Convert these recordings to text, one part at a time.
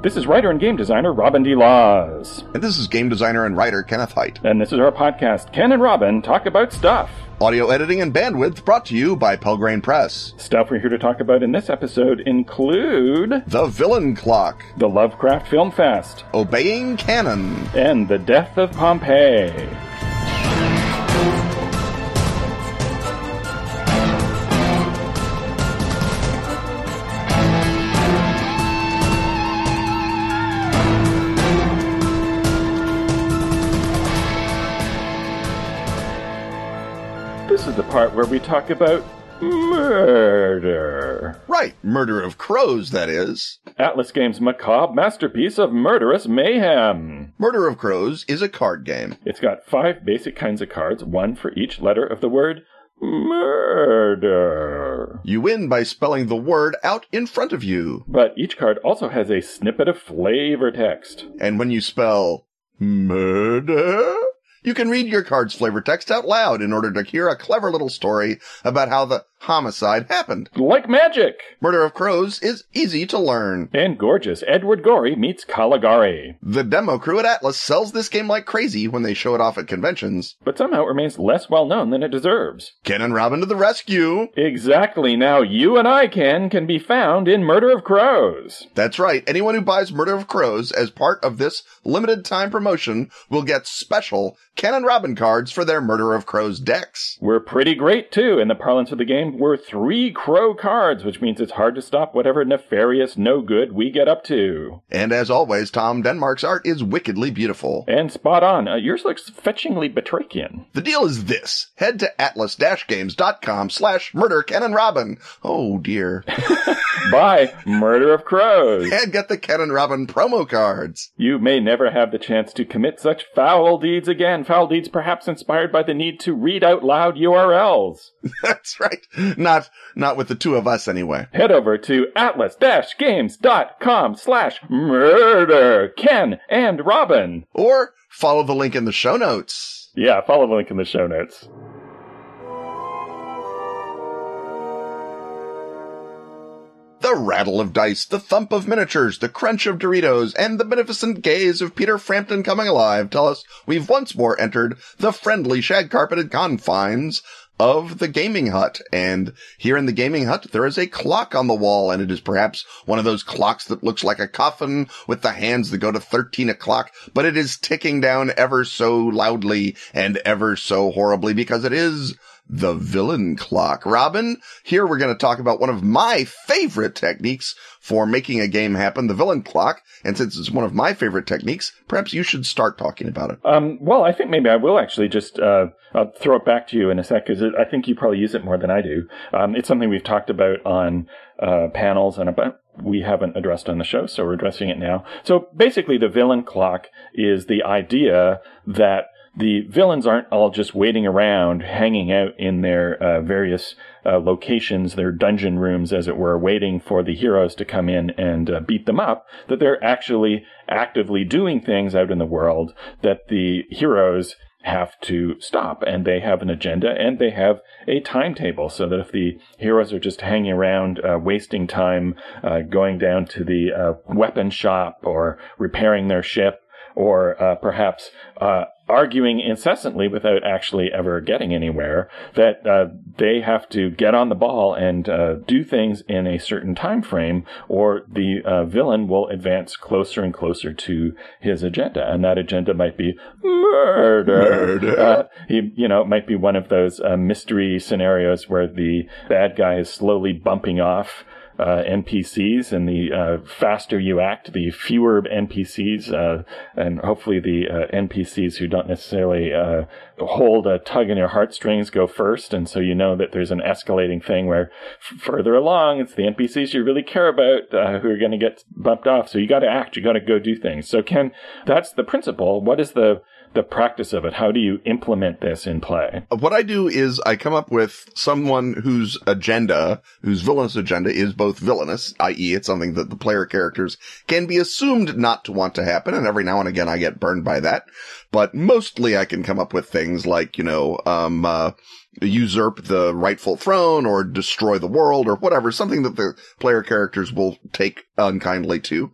This is writer and game designer Robin D. Laws. And this is game designer and writer Kenneth Hite. And this is our podcast, Ken and Robin Talk About Stuff. Audio editing and bandwidth brought to you by Pelgrane Press. Stuff we're here to talk about in this episode include The Villain Clock, the Lovecraft Film Fest, Obeying Canon, and the Death of Pompeii. Part where we talk about murder. Right, Murder of Crows, that is. Atlas Games' macabre masterpiece of murderous mayhem. Murder of Crows is a card game. It's got five basic kinds of cards, one for each letter of the word murder. You win by spelling the word out in front of you. But each card also has a snippet of flavor text. And when you spell murder, you can read your card's flavor text out loud in order to hear a clever little story about how the homicide happened. Like magic! Murder of Crows is easy to learn. And gorgeous Edward Gorey meets Caligari. The demo crew at Atlas sells this game like crazy when they show it off at conventions. But somehow it remains less well known than it deserves. Ken and Robin to the rescue! Exactly. Now you and I, Ken, can be found in Murder of Crows. That's right. Anyone who buys Murder of Crows as part of this limited time promotion will get special Ken and Robin cards for their Murder of Crows decks. We're pretty great too. In the parlance of the game, we're three crow cards, which means it's hard to stop whatever nefarious no good we get up to. And as always, Tom Denmark's art is wickedly beautiful. And spot on. Uh, yours looks fetchingly Batrachian. The deal is this. Head to atlas-games.com slash murder Ken and Robin. Oh dear. Buy Murder of Crows. and get the Ken and Robin promo cards. You may never have the chance to commit such foul deeds again. Foul deeds perhaps inspired by the need to read out loud URLs. That's right. Not, not with the two of us anyway. Head over to atlas-games.com slash murder Ken and Robin. Or follow the link in the show notes. Yeah, follow the link in the show notes. The rattle of dice, the thump of miniatures, the crunch of Doritos, and the beneficent gaze of Peter Frampton coming alive tell us we've once more entered the friendly shag carpeted confines of the gaming hut. And here in the gaming hut, there is a clock on the wall, and it is perhaps one of those clocks that looks like a coffin with the hands that go to 13 o'clock, but it is ticking down ever so loudly and ever so horribly because it is the villain clock. Robin, here we're going to talk about one of my favorite techniques for making a game happen, the villain clock. And since it's one of my favorite techniques, perhaps you should start talking about it. Um, well, I think maybe I will actually just uh, I'll throw it back to you in a sec because I think you probably use it more than I do. Um, it's something we've talked about on uh, panels and about we haven't addressed on the show, so we're addressing it now. So basically, the villain clock is the idea that the villains aren't all just waiting around, hanging out in their uh, various uh, locations, their dungeon rooms, as it were, waiting for the heroes to come in and uh, beat them up. That they're actually actively doing things out in the world that the heroes have to stop and they have an agenda and they have a timetable so that if the heroes are just hanging around uh, wasting time uh, going down to the uh, weapon shop or repairing their ship or uh, perhaps uh, arguing incessantly without actually ever getting anywhere that uh, they have to get on the ball and uh, do things in a certain time frame or the uh, villain will advance closer and closer to his agenda and that agenda might be murder, Murder. Uh, he you know it might be one of those uh, mystery scenarios where the bad guy is slowly bumping off uh, NPCs, and the uh, faster you act, the fewer NPCs, uh, and hopefully the uh, NPCs who don't necessarily uh, hold a tug in your heartstrings go first, and so you know that there's an escalating thing where f- further along, it's the NPCs you really care about uh, who are going to get bumped off. So you got to act, you got to go do things. So Ken, that's the principle. What is the the practice of it? How do you implement this in play? What I do is I come up with someone whose agenda, whose villainous agenda is both villainous, i.e. it's something that the player characters can be assumed not to want to happen. And every now and again I get burned by that. But mostly I can come up with things like, you know, um, uh, usurp the rightful throne or destroy the world or whatever, something that the player characters will take unkindly to.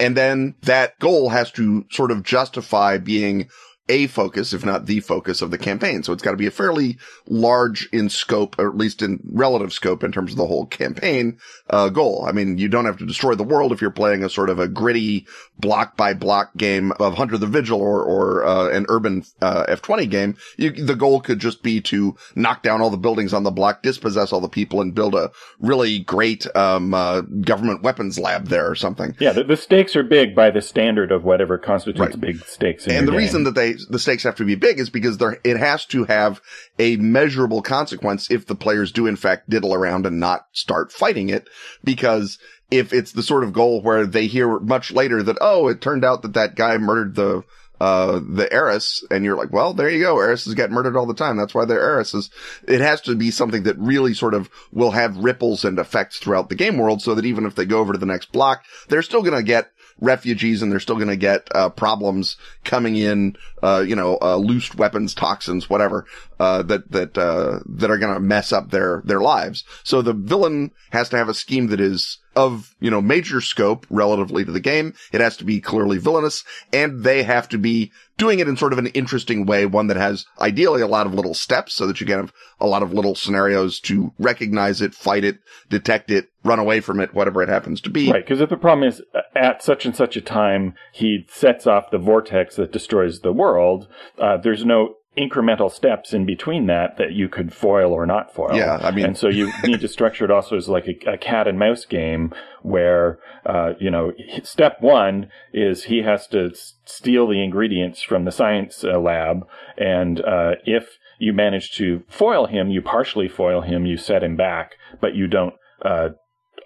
And then that goal has to sort of justify being a focus, if not the focus of the campaign. So it's got to be a fairly large in scope, or at least in relative scope in terms of the whole campaign, uh, goal. I mean, you don't have to destroy the world if you're playing a sort of a gritty block by block game of Hunter the Vigil or, or, uh, an urban, uh, F20 game. You, the goal could just be to knock down all the buildings on the block, dispossess all the people and build a really great, um, uh, government weapons lab there or something. Yeah. The, the, stakes are big by the standard of whatever constitutes right. big stakes. and the game. reason that they, the stakes have to be big is because there, it has to have a measurable consequence if the players do in fact diddle around and not start fighting it. Because if it's the sort of goal where they hear much later that, oh, it turned out that that guy murdered the, uh, the heiress, and you're like, well, there you go. Heiresses get murdered all the time. That's why they're heiresses. It has to be something that really sort of will have ripples and effects throughout the game world so that even if they go over to the next block, they're still going to get refugees and they're still going to get uh, problems coming in, uh, you know, uh, loose weapons, toxins, whatever, uh, that, that, uh, that are going to mess up their, their lives. So the villain has to have a scheme that is of, you know, major scope relatively to the game. It has to be clearly villainous and they have to be doing it in sort of an interesting way, one that has ideally a lot of little steps so that you can have a lot of little scenarios to recognize it, fight it, detect it, run away from it, whatever it happens to be. Right. Because if the problem is at such and such a time, he sets off the vortex that destroys the world, uh, there's no incremental steps in between that that you could foil or not foil. Yeah, I mean, and so you need to structure it also as like a, a cat and mouse game where, uh, you know, step one is he has to steal the ingredients from the science uh, lab, and uh, if you manage to foil him, you partially foil him, you set him back, but you don't. Uh,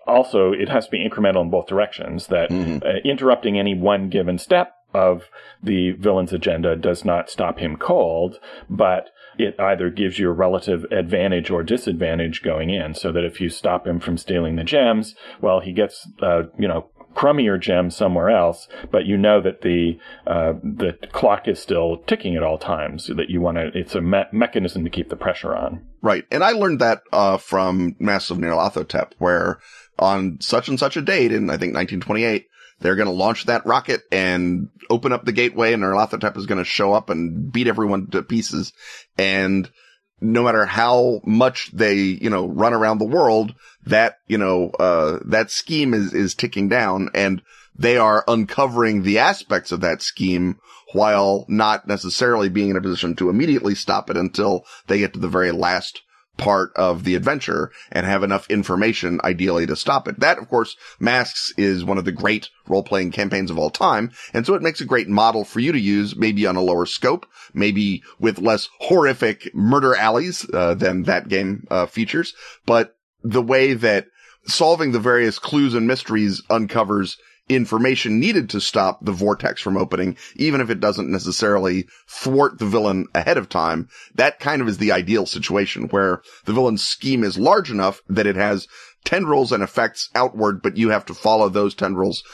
also, it has to be incremental in both directions. That mm-hmm. Uh, interrupting any one given step of the villain's agenda does not stop him cold, but it either gives you a relative advantage or disadvantage going in. So that if you stop him from stealing the gems, well, he gets, uh, you know, crummier gems somewhere else, but you know that the uh, the clock is still ticking at all times. So that you want to, it's a me- mechanism to keep the pressure on. Right, and I learned that uh, from Masks of Nyarlathotep, where on such and such a date in I think 1928, they're going to launch that rocket and open up the gateway and Nyarlathotep is going to show up and beat everyone to pieces. And no matter how much they, you know, run around the world, that, you know, uh, that scheme is, is ticking down and they are uncovering the aspects of that scheme while not necessarily being in a position to immediately stop it until they get to the very last part of the adventure and have enough information ideally to stop it. That, of course, Masks is one of the great role-playing campaigns of all time. And so it makes a great model for you to use maybe on a lower scope, maybe with less horrific murder alleys, uh, than that game, uh, features. But the way that solving the various clues and mysteries uncovers information needed to stop the vortex from opening, even if it doesn't necessarily thwart the villain ahead of time. That kind of is the ideal situation where the villain's scheme is large enough that it has tendrils and effects outward, but you have to follow those tendrils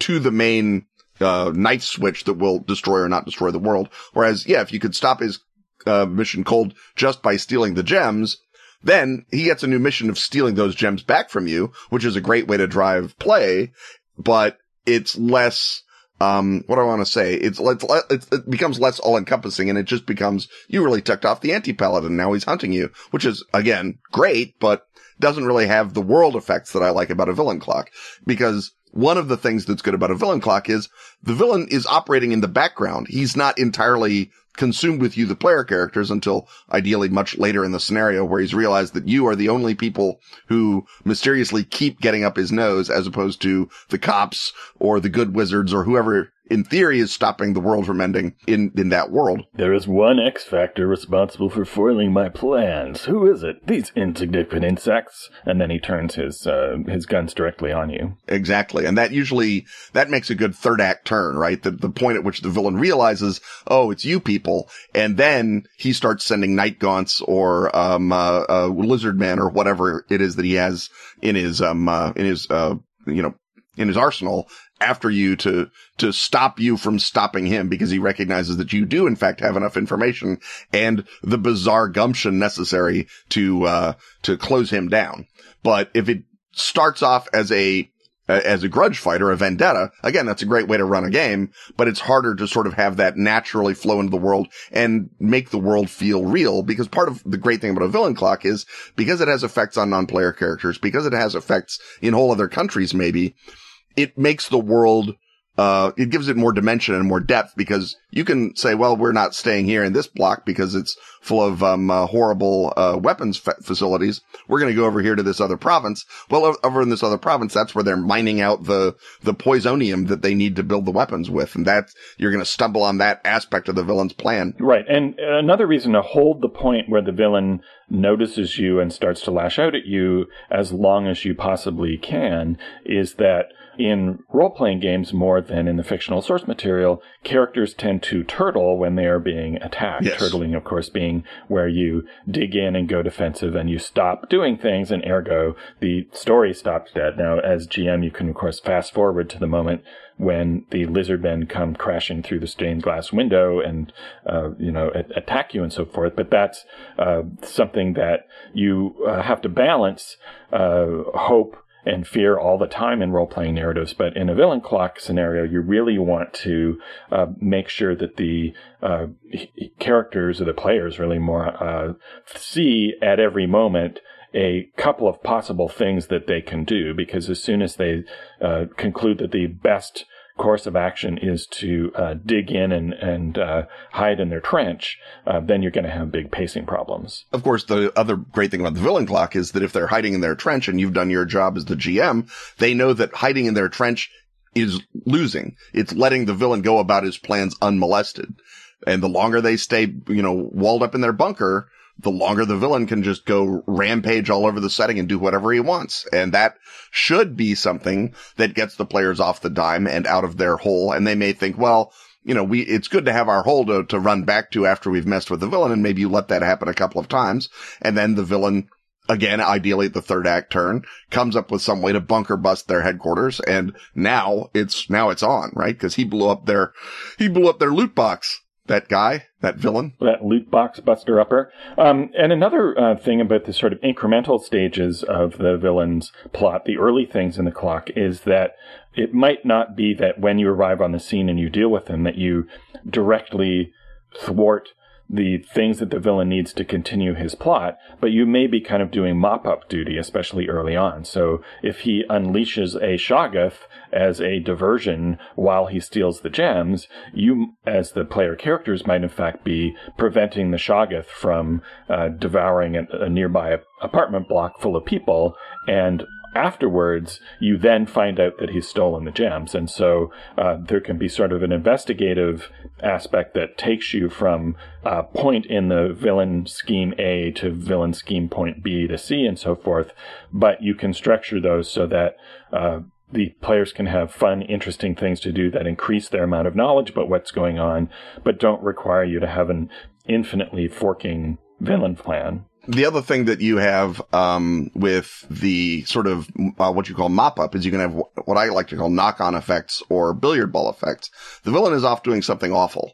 to the main uh, knife switch that will destroy or not destroy the world. Whereas, yeah, if you could stop his uh, mission cold just by stealing the gems, then he gets a new mission of stealing those gems back from you, which is a great way to drive play but it's less, um, what I want to say? It's, it's, it becomes less all encompassing and it just becomes, you really tucked off the anti-paladin. Now he's hunting you, which is again, great, but doesn't really have the world effects that I like about a villain clock because one of the things that's good about a villain clock is the villain is operating in the background. He's not entirely consumed with you, the player characters, until ideally much later in the scenario where he's realized that you are the only people who mysteriously keep getting up his nose as opposed to the cops or the good wizards or whoever in theory is stopping the world from ending in, in that world. There is one X Factor responsible for foiling my plans. Who is it? These insignificant insects. And then he turns his, uh, his guns directly on you. Exactly. And that usually, that makes a good third act turn, right? The, the point at which the villain realizes, oh, it's you people. And then he starts sending night gaunts or, um, uh, uh, lizard man or whatever it is that he has in his, um, uh, in his, uh, you know, in his arsenal after you to, to stop you from stopping him because he recognizes that you do in fact have enough information and the bizarre gumption necessary to, uh, to close him down. But if it starts off as a as a grudge fighter, a vendetta. Again, that's a great way to run a game, but it's harder to sort of have that naturally flow into the world and make the world feel real because part of the great thing about a villain clock is because it has effects on non-player characters, because it has effects in whole other countries, maybe it makes the world uh, it gives it more dimension and more depth because you can say, well, we're not staying here in this block because it's full of, um, uh, horrible, uh, weapons fa- facilities. We're going to go over here to this other province. Well, over in this other province, that's where they're mining out the, the poisonium that they need to build the weapons with. And that you're going to stumble on that aspect of the villain's plan. Right. And another reason to hold the point where the villain notices you and starts to lash out at you as long as you possibly can is that in role playing games more than in the fictional source material, characters tend to turtle when they are being attacked. Yes. Turtling, of course, being where you dig in and go defensive and you stop doing things, and ergo, the story stops dead. Now, as GM, you can, of course, fast forward to the moment when the lizard men come crashing through the stained glass window and, uh, you know, a- attack you and so forth. But that's uh, something that you uh, have to balance uh, hope and fear all the time in role playing narratives. But in a villain clock scenario, you really want to uh, make sure that the uh, characters or the players really more uh, see at every moment a couple of possible things that they can do because as soon as they uh, conclude that the best course of action is to uh, dig in and, and uh, hide in their trench, uh, then you're going to have big pacing problems. Of course, the other great thing about the villain clock is that if they're hiding in their trench and you've done your job as the GM, they know that hiding in their trench is losing. It's letting the villain go about his plans unmolested. And the longer they stay, you know, walled up in their bunker, the longer the villain can just go rampage all over the setting and do whatever he wants. And that should be something that gets the players off the dime and out of their hole. And they may think, well, you know, we, it's good to have our hole to, to run back to after we've messed with the villain. And maybe you let that happen a couple of times. And then the villain, again, ideally the third act turn, comes up with some way to bunker bust their headquarters. And now it's, now it's on, right? Cause he blew up their, he blew up their loot box. That guy, that villain. that loot box buster upper. Um, and another uh, thing about the sort of incremental stages of the villain's plot, the early things in the clock, is that it might not be that when you arrive on the scene and you deal with them, that you directly thwart the things that the villain needs to continue his plot, but you may be kind of doing mop up duty, especially early on. So if he unleashes a Shoggoth as a diversion while he steals the gems, you, as the player characters, might in fact be preventing the Shoggoth from uh, devouring a, a nearby apartment block full of people and afterwards, you then find out that he's stolen the gems. And so uh, there can be sort of an investigative aspect that takes you from uh, point in the villain scheme A to villain scheme point B to C and so forth. But you can structure those so that uh, the players can have fun, interesting things to do that increase their amount of knowledge about what's going on, but don't require you to have an infinitely forking villain plan the other thing that you have um, with the sort of uh, what you call mop up is you can have what I like to call knock on effects or billiard ball effects. The villain is off doing something awful,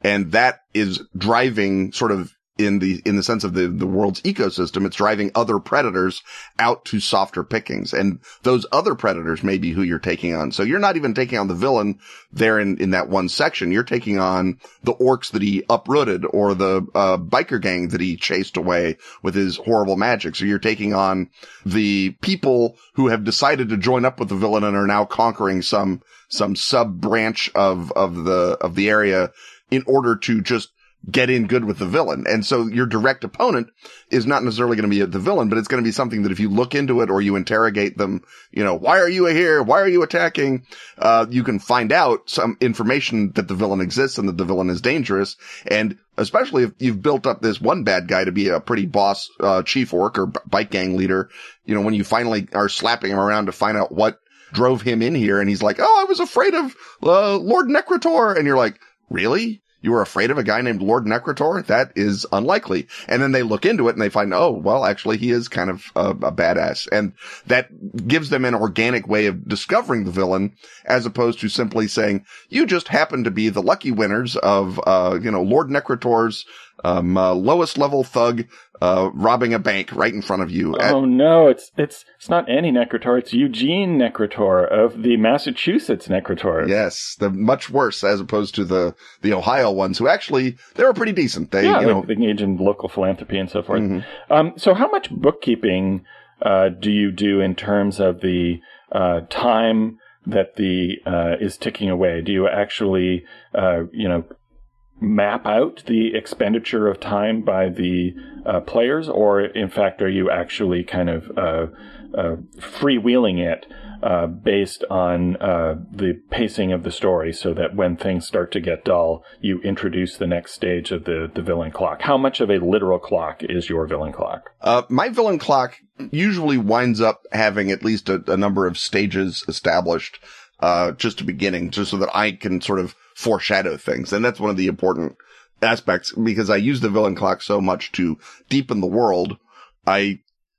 and that is driving sort of in the in the sense of the the world's ecosystem it's driving other predators out to softer pickings. And those other predators may be who you're taking on. So you're not even taking on the villain there in in that one section. You're taking on the orcs that he uprooted or the uh, biker gang that he chased away with his horrible magic. So you're taking on the people who have decided to join up with the villain and are now conquering some some sub branch of of the of the area in order to just get in good with the villain. And so your direct opponent is not necessarily going to be the villain, but it's going to be something that if you look into it or you interrogate them, you know, why are you here? Why are you attacking? Uh, you can find out some information that the villain exists and that the villain is dangerous. And especially if you've built up this one bad guy to be a pretty boss, uh, chief orc or bike gang leader, you know, when you finally are slapping him around to find out what drove him in here and he's like, Oh, I was afraid of, uh, Lord Necrotor. And you're like, really? You were afraid of a guy named Lord Necrotor? That is unlikely. And then they look into it and they find, oh, well, actually he is kind of a, a, badass. And that gives them an organic way of discovering the villain as opposed to simply saying, you just happen to be the lucky winners of, uh, you know, Lord Necrotor's, um, uh, lowest level thug, uh, robbing a bank right in front of you. At- Oh no, it's it's it's not any Necrotor, it's Eugene Necrotor of the Massachusetts Necrotor. yes, the much worse as opposed to the the Ohio ones, who actually they were pretty decent. They yeah, you know they engage in local philanthropy and so forth. Mhm. Um, so, how much bookkeeping uh, do you do in terms of the uh, time that the uh, is ticking away? Do you actually, uh, you know, map out the expenditure of time by the uh, players, or in fact, are you actually kind of uh, uh, freewheeling it? Uh, based on uh, the pacing of the story, so that when things start to get dull, you introduce the next stage of the, the villain clock. How much of a literal clock is your villain clock? Uh, my villain clock usually winds up having at least a, a number of stages established, just a beginning, just so that I can sort of foreshadow things. And that's one of the important aspects because I use the villain clock so much to deepen the world. I,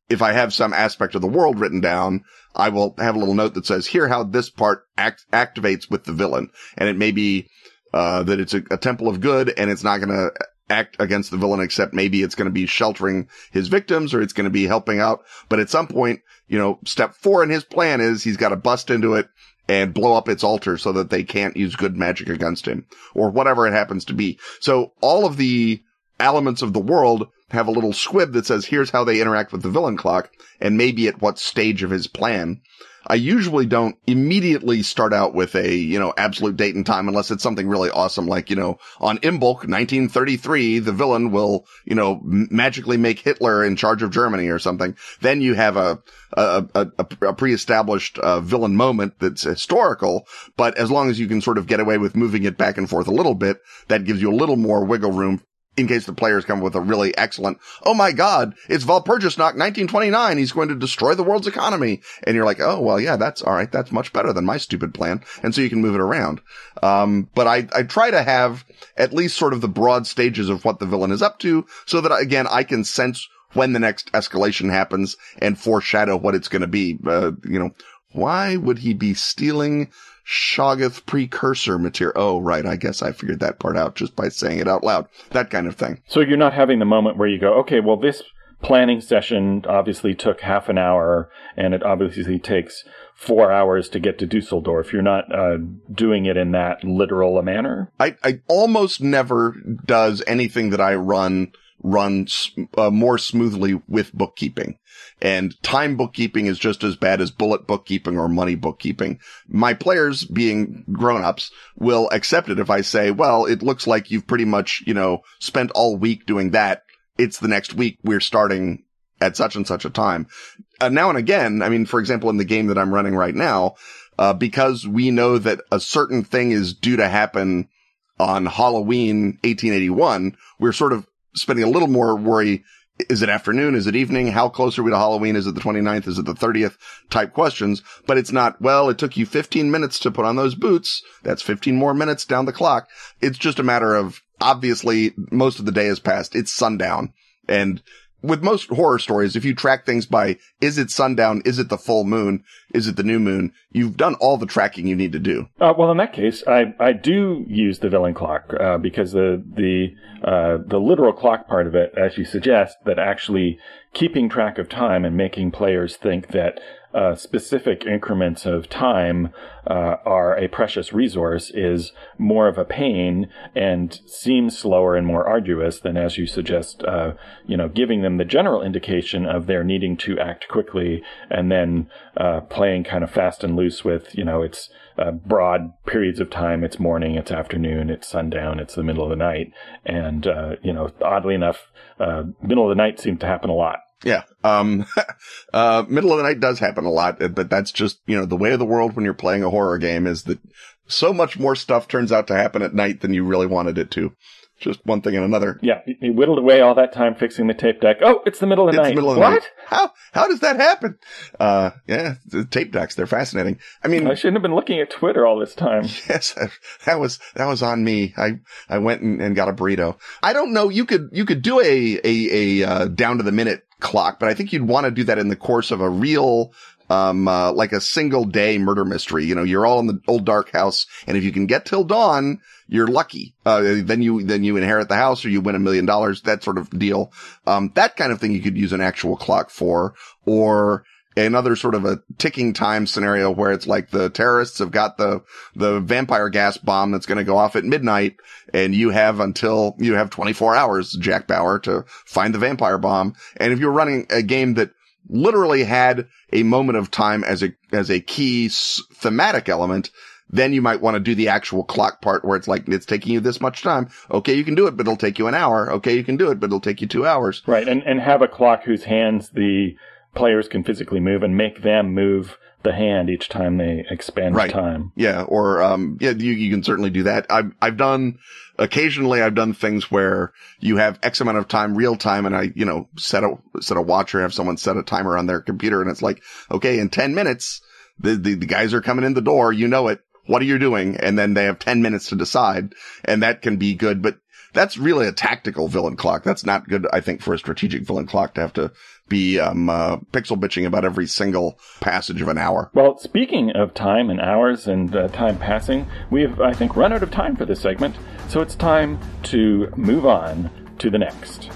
if I have some aspect of the world written down, I will have a little note that says, here how this part act- activates with the villain. And it may be, uh, that it's a, a temple of good and it's not going to act against the villain, except maybe it's going to be sheltering his victims or it's going to be helping out. But at some point, you know, step four in his plan is he's got to bust into it and blow up its altar so that they can't use good magic against him or whatever it happens to be. So all of the elements of the world have a little squib that says, here's how they interact with the villain clock and maybe at what stage of his plan. I usually don't immediately start out with a, you know, absolute date and time unless it's something really awesome. Like, you know, on Imbolc 1933, the villain will, you know, magically make Hitler in charge of Germany or something. Then you have a, a, a, a, a pre-established uh, villain moment that's historical. But as long as you can sort of get away with moving it back and forth a little bit, that gives you a little more wiggle room in case the players come with a really excellent, oh my god, it's Walpurgisnacht 1929. He's going to destroy the world's economy. And you're like, oh, well, yeah, that's all right. That's much better than my stupid plan. And so you can move it around. Um, but I, I try to have at least sort of the broad stages of what the villain is up to so that again, I can sense when the next escalation happens and foreshadow what it's going to be. Uh, you know, why would he be stealing Shoggoth precursor material? Oh, right. I guess I figured that part out just by saying it out loud. That kind of thing. So you're not having the moment where you go, okay, well, this planning session obviously took half an hour, and it obviously takes four hours to get to Dusseldorf. You're not uh, doing it in that literal a manner. I, I almost never does anything that I run run uh, more smoothly with bookkeeping. And time bookkeeping is just as bad as bullet bookkeeping or money bookkeeping. My players being grown-ups will accept it if I say, well, it looks like you've pretty much, you know, spent all week doing that. It's the next week. We're starting at such and such a time. Uh, now and again, I mean, for example, in the game that I'm running right now, uh, because we know that a certain thing is due to happen on Halloween 1881, we're sort of spending a little more worry. Is it afternoon? Is it evening? How close are we to Halloween? Is it the 29th? Is it the 30th type questions? But it's not, well, it took you 15 minutes to put on those boots. That's 15 more minutes down the clock. It's just a matter of obviously most of the day has passed. It's sundown. And with most horror stories, if you track things by, is it sundown? Is it the full moon? Is it the new moon? You've done all the tracking you need to do. Uh, well, in that case, I, I do use the villain clock uh, because the the uh, the literal clock part of it, as you suggest, that actually keeping track of time and making players think that uh, specific increments of time uh, are a precious resource is more of a pain and seems slower and more arduous than, as you suggest, uh, you know, giving them the general indication of their needing to act quickly and then uh, playing kind of fast and loose with, you know, it's uh, broad periods of time. It's morning, it's afternoon, it's sundown, it's the middle of the night, and uh, you know, oddly enough, middle of the night seems to happen a lot. Yeah. Um, uh, middle of the night does happen a lot, but that's just, you know, the way of the world when you're playing a horror game is that so much more stuff turns out to happen at night than you really wanted it to. Just one thing and another. Yeah. He whittled away all that time fixing the tape deck. Oh, it's the middle of the It's night. middle of the what? night. How, how does that happen? Uh, yeah, the tape decks, they're fascinating. I mean, I shouldn't have been looking at Twitter all this time. Yes, that was that was on me. I I went and, and got a burrito. I don't know. You could you could do a a a uh, down to the minute clock, but I think you'd want to do that in the course of a real um, uh, like a single day murder mystery. You know, you're all in the old dark house. And if you can get till dawn, you're lucky. Uh, then you, then you inherit the house or you win a million dollars, that sort of deal. Um, that kind of thing you could use an actual clock for or another sort of a ticking time scenario where it's like the terrorists have got the, the vampire gas bomb that's going to go off at midnight and you have until you have 24 hours, Jack Bauer, to find the vampire bomb. And if you're running a game that literally had a moment of time as a, as a key thematic element, then you might want to do the actual clock part where it's like, it's taking you this much time. Okay, you can do it, but it'll take you an hour. Okay, you can do it, but it'll take you two hours. Right. And, and have a clock whose hands the players can physically move and make them move the hand each time they expend right. time. Yeah. Or, um, yeah, you, you can certainly do that. I've, I've done, occasionally I've done things where you have X amount of time real time and I, you know, set a, set a watch or have someone set a timer on their computer and it's like, okay, in 10 minutes, the, the, the guys are coming in the door. You know it. What are you doing? And then they have 10 minutes to decide and that can be good, but that's really a tactical villain clock. That's not good, I think, for a strategic villain clock to have to be um, uh, pixel bitching about every single passage of an hour. Well, speaking of time and hours and uh, time passing, we've, I think, run out of time for this segment, so it's time to move on to the next.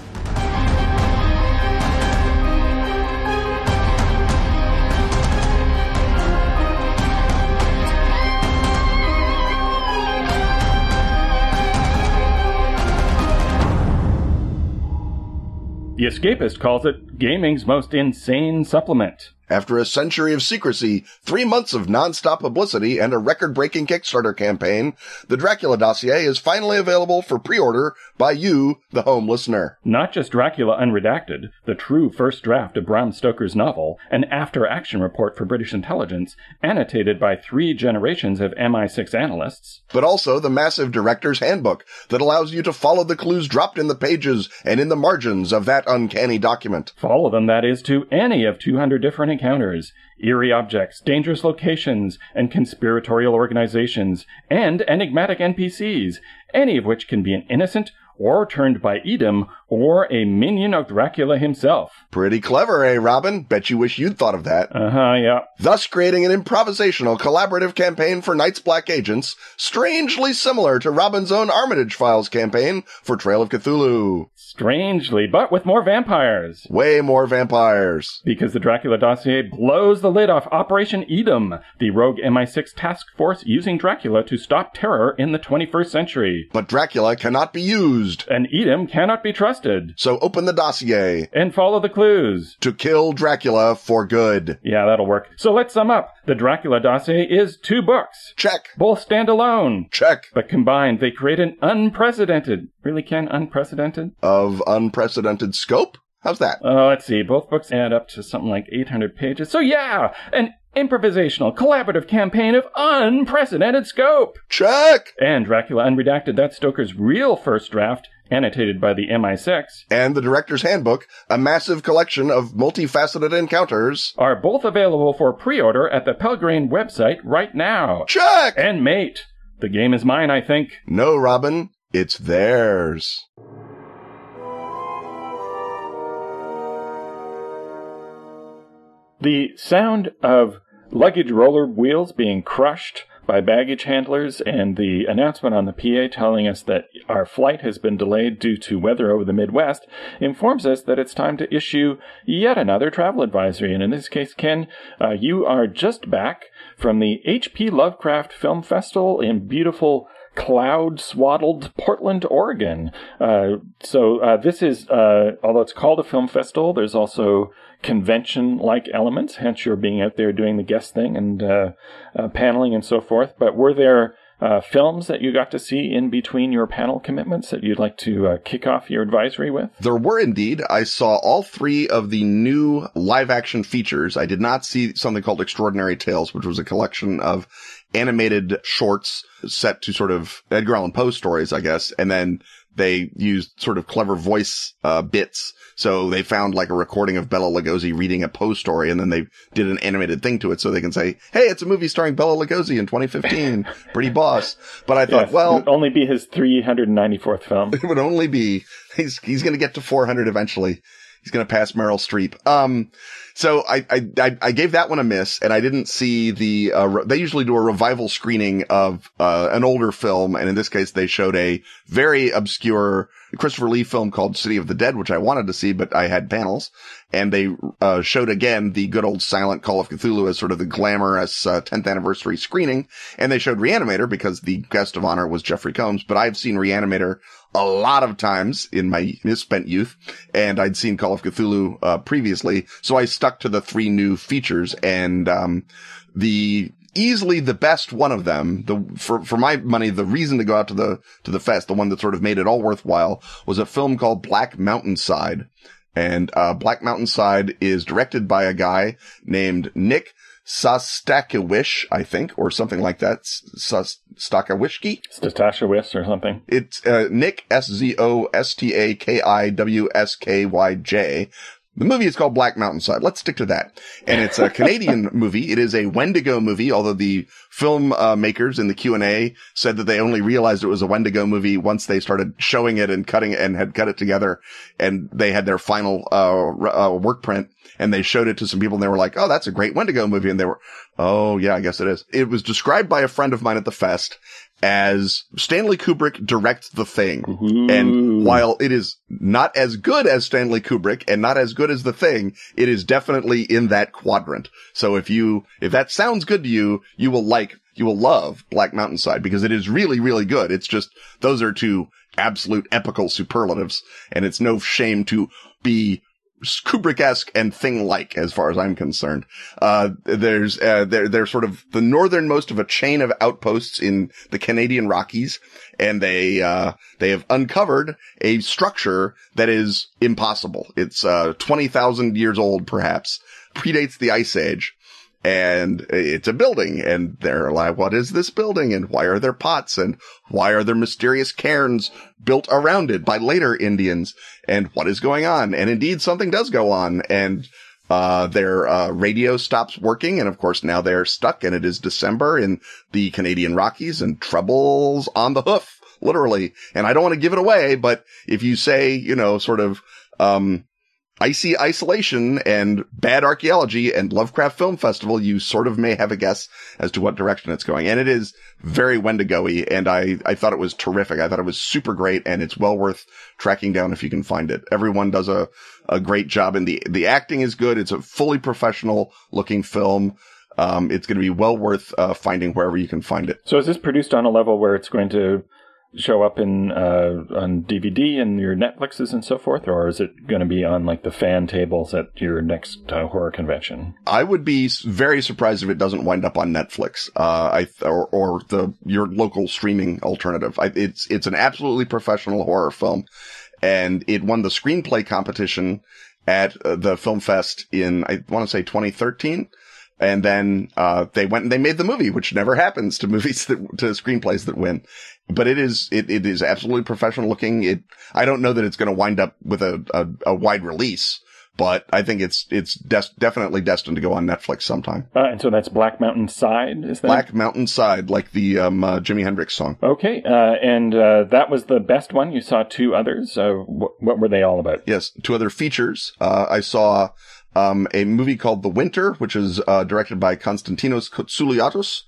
The Escapist calls it gaming's most insane supplement. After a century of secrecy, three months of non-stop publicity, and a record-breaking Kickstarter campaign, the Dracula dossier is finally available for pre-order by you, the home listener. Not just Dracula Unredacted, the true first draft of Bram Stoker's novel, an after-action report for British intelligence, annotated by three generations of MI6 analysts, but also the massive director's handbook that allows you to follow the clues dropped in the pages and in the margins of that uncanny document. Follow them, that is, to any of 200 different encounters, eerie objects, dangerous locations, and conspiratorial organizations, and enigmatic NPCs, any of which can be an innocent or turned by Edom, or a minion of Dracula himself. Pretty clever, eh, Robin? Bet you wish you'd thought of that. Uh huh, yeah. Thus creating an improvisational collaborative campaign for Night's Black Agents, strangely similar to Robin's own Armitage Files campaign for Trail of Cthulhu. Strangely, but with more vampires. Way more vampires. Because the Dracula dossier blows the lid off Operation Edom, the rogue MI6 task force using Dracula to stop terror in the 21st century. But Dracula cannot be used. And Edom cannot be trusted. So open the dossier. And follow the clues. To kill Dracula for good. Yeah, that'll work. So let's sum up. The Dracula dossier is two books. Check. Both stand alone. Check. But combined, they create an unprecedented, really can unprecedented? Of unprecedented scope? How's that? Uh, let's see. Both books add up to something like 800 pages. So yeah, an improvisational, collaborative campaign of unprecedented scope. Check! And Dracula Unredacted, that's Stoker's real first draft, annotated by the MI6. And the Director's Handbook, a massive collection of multifaceted encounters. Are both available for pre-order at the Pelgrane website right now. Check! And mate, the game is mine, I think. No, Robin, it's theirs. The sound of luggage roller wheels being crushed by baggage handlers and the announcement on the PA telling us that our flight has been delayed due to weather over the Midwest informs us that it's time to issue yet another travel advisory. And in this case, Ken, uh, you are just back from the H.P. Lovecraft Film Festival in beautiful cloud swaddled Portland, Oregon. Uh, so uh, this is, uh, although it's called a film festival, there's also convention like elements, hence your being out there doing the guest thing and uh, uh, paneling and so forth. But were there uh, films that you got to see in between your panel commitments that you'd like to uh, kick off your advisory with? There were indeed. I saw all three of the new live action features. I did not see something called Extraordinary Tales, which was a collection of animated shorts set to sort of Edgar Allan Poe stories, I guess. And then they used sort of clever voice, uh, bits. So they found like a recording of Bela Lugosi reading a Poe story and then they did an animated thing to it so they can say, Hey, it's a movie starring Bela Lugosi in 2015. Pretty boss. But I thought, Yes, well, it would only be his 394th film. it would only be, he's, he's going to get to 400 eventually. he's going to pass Meryl Streep. Um, so I, I, I gave that one a miss and I didn't see the, uh, re- they usually do a revival screening of, uh, an older film. And in this case, they showed a very obscure Christopher Lee film called City of the Dead, which I wanted to see, but I had panels and they, uh, showed again the good old silent Call of Cthulhu as sort of the glamorous, uh, 10th anniversary screening. And they showed Reanimator because the guest of honor was Jeffrey Combs, but I've seen Reanimator a lot of times in my misspent youth, and I'd seen Call of Cthulhu uh, previously, so I stuck to the three new features, and um, the easily the best one of them, the for for my money, the reason to go out to the to the fest, the one that sort of made it all worthwhile, was a film called Black Mountainside. And uh, Black Mountainside is directed by a guy named Nick Sostakiewicz, I think, or something like that. Sostakowicz? Stastakowicz or something. It's uh, Nick S-Z-O-S-T-A-K-I-W-S-K-Y-J. The movie is called Black Mountainside. Let's stick to that. And it's a Canadian movie. It is a Wendigo movie, although the film uh, makers in the Q&A said that they only realized it was a Wendigo movie once they started showing it and cutting it and had cut it together and they had their final uh, uh, work print and they showed it to some people and they were like, "Oh, that's a great Wendigo movie." And they were, "Oh, yeah, I guess it is." It was described by a friend of mine at the fest as Stanley Kubrick directs the thing. Ooh. And while it is not as good as Stanley Kubrick and not as good as the thing, it is definitely in that quadrant. So if you, if that sounds good to you, you will like, you will love Black Mountainside because it is really, really good. It's just, those are two absolute epical superlatives and it's no shame to be Kubrick-esque and thing-like as far as I'm concerned. Uh, there's, uh, they're, they're sort of the northernmost of a chain of outposts in the Canadian Rockies. And they, uh, they have uncovered a structure that is impossible. It's, uh, 20,000 years old, perhaps, predates the Ice Age. And it's a building and they're like, what is this building? And why are there pots? And why are there mysterious cairns built around it by later Indians? And what is going on? And indeed something does go on and uh, their uh, radio stops working, and of course now they're stuck, and it is December in the Canadian Rockies, and trouble's on the hoof, literally. And I don't want to give it away, but if you say, you know, sort of, um, icy isolation and bad archaeology and Lovecraft Film Festival, you sort of may have a guess as to what direction it's going. And it is very Wendigo-y, and I, I thought it was terrific. I thought it was super great, and it's well worth tracking down if you can find it. Everyone does a, a great job, and the, the acting is good. It's a fully professional looking film. Um, it's going to be well worth uh, finding wherever you can find it. So is this produced on a level where it's going to show up in uh, on DVD and your Netflixes and so forth, or is it going to be on like the fan tables at your next uh, horror convention? I would be very surprised if it doesn't wind up on Netflix, uh, I th- or, or the your local streaming alternative. I, it's it's an absolutely professional horror film, and it won the screenplay competition at uh, the film fest in I want to say 2013. And then, uh, they went and they made the movie, which never happens to movies that, to screenplays that win. But it is, it, it is absolutely professional looking. It, I don't know that it's going to wind up with a, a, a wide release, but I think it's, it's des- definitely destined to go on Netflix sometime. Uh, and so that's Black Mountain Side, is that? Black Mountain Side, like the, um, uh, Jimi Hendrix song. Okay, uh, and uh, that was the best one. You saw two others. Uh, wh- what were they all about? Yes. Two other features. Uh, I saw, um, a movie called The Winter, which is, uh, directed by Konstantinos Koutsoliotas.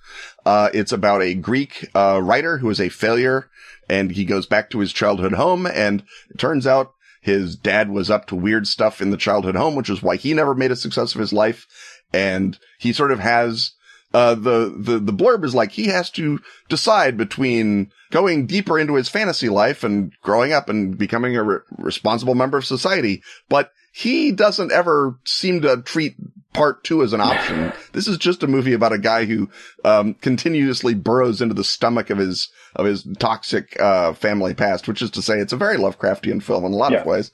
Uh, it's about a Greek, uh, writer who is a failure and he goes back to his childhood home and it turns out his dad was up to weird stuff in the childhood home, which is why he never made a success of his life. And he sort of has, uh, the, the, the blurb is like he has to decide between going deeper into his fantasy life and growing up and becoming a re- responsible member of society. But he doesn't ever seem to treat part two as an option. this is just a movie about a guy who, um, continuously burrows into the stomach of his, of his toxic, uh, family past, which is to say it's a very Lovecraftian film in a lot Yeah. of ways.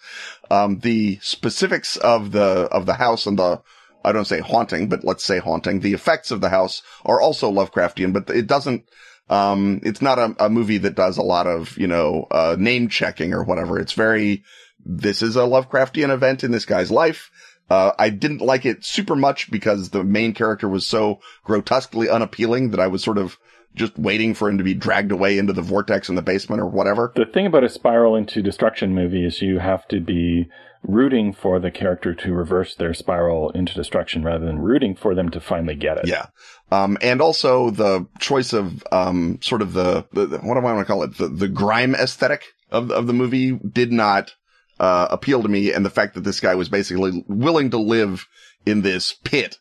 Um, the specifics of the, of the house and the, I don't say haunting, but let's say haunting. The effects of the house are also Lovecraftian, but it doesn't, um, it's not a, a movie that does a lot of, you know, uh, name checking or whatever. It's very, this is a Lovecraftian event in this guy's life. Uh, I didn't like it super much because the main character was so grotesquely unappealing that I was sort of just waiting for him to be dragged away into the vortex in the basement or whatever. The thing about a spiral into destruction movie is you have to be rooting for the character to reverse their spiral into destruction rather than rooting for them to finally get it. Yeah. Um, and also the choice of, um, sort of the, the, what do I want to call it? The, the grime aesthetic of, of the movie did not, uh, appeal to me. And the fact that this guy was basically willing to live in this pit,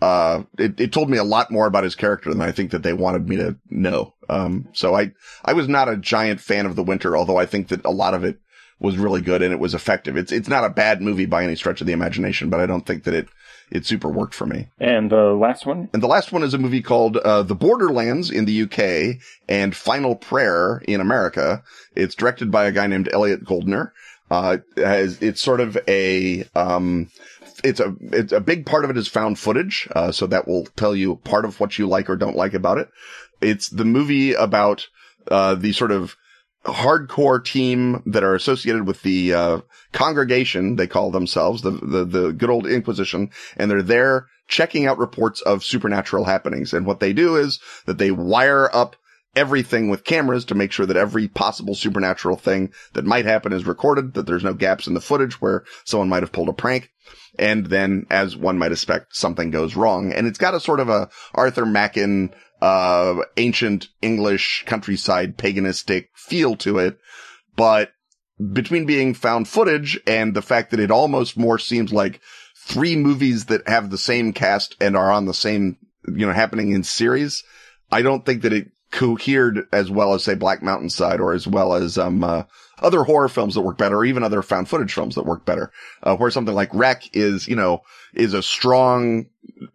uh, it, it told me a lot more about his character than I think that they wanted me to know. Um, so I, I was not a giant fan of The Winter, although I think that a lot of it was really good and it was effective. It's, it's not a bad movie by any stretch of the imagination, but I don't think that it, it super worked for me. And the last one? And the last one is a movie called, uh, The Borderlands in the UK and Final Prayer in America. It's directed by a guy named Elliot Goldner. Uh, has, it's sort of a, um, it's a, it's a big part of it is found footage. Uh, so that will tell you part of what you like or don't like about it. It's the movie about, uh, the sort of hardcore team that are associated with the, uh, congregation. They call themselves the, the, the good old Inquisition and they're there checking out reports of supernatural happenings. And what they do is that they wire up everything with cameras to make sure that every possible supernatural thing that might happen is recorded, that there's no gaps in the footage where someone might have pulled a prank. And then, as one might expect, something goes wrong. And it's got a sort of a Arthur Machen, uh, ancient English countryside paganistic feel to it. But between being found footage and the fact that it almost more seems like three movies that have the same cast and are on the same, you know, happening in series, I don't think that it cohered as well as say Black Mountain Side or as well as, um, uh, other horror films that work better or even other found footage films that work better. Uh, where something like REC is, you know, is a strong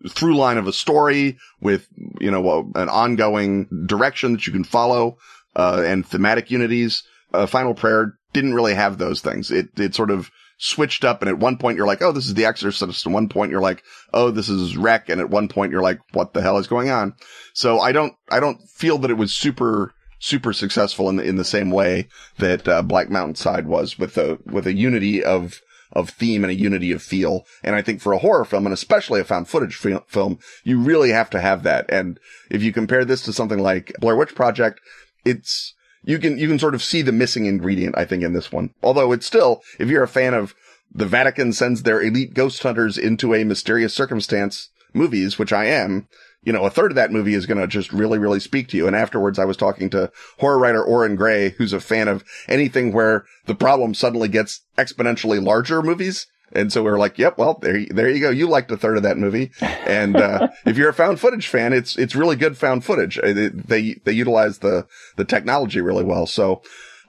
through line of a story with, you know, an ongoing direction that you can follow, uh, and thematic unities. Uh, Final Prayer didn't really have those things. It, it sort of, switched up. And at one point you're like, Oh, this is the exorcist. At one point you're like, Oh, this is REC. And at one point you're like, what the hell is going on? So I don't, I don't feel that it was super, super successful in the, in the same way that, uh, Black Mountain Side was with a, with a unity of, of theme and a unity of feel. And I think for a horror film and especially a found footage film, you really have to have that. And if you compare this to something like Blair Witch Project, it's, you can, you can sort of see the missing ingredient, I think, in this one. Although it's still, if you're a fan of the Vatican sends their elite ghost hunters into a mysterious circumstance movies, which I am, you know, a third of that movie is going to just really, really speak to you. And afterwards, I was talking to horror writer Orrin Grey, who's a fan of anything where the problem suddenly gets exponentially larger movies. And so we were like, yep, well, there, there you go. You liked a third of that movie. And, uh, if you're a found footage fan, it's, it's really good found footage. They, they, they utilize the, the technology really well. So,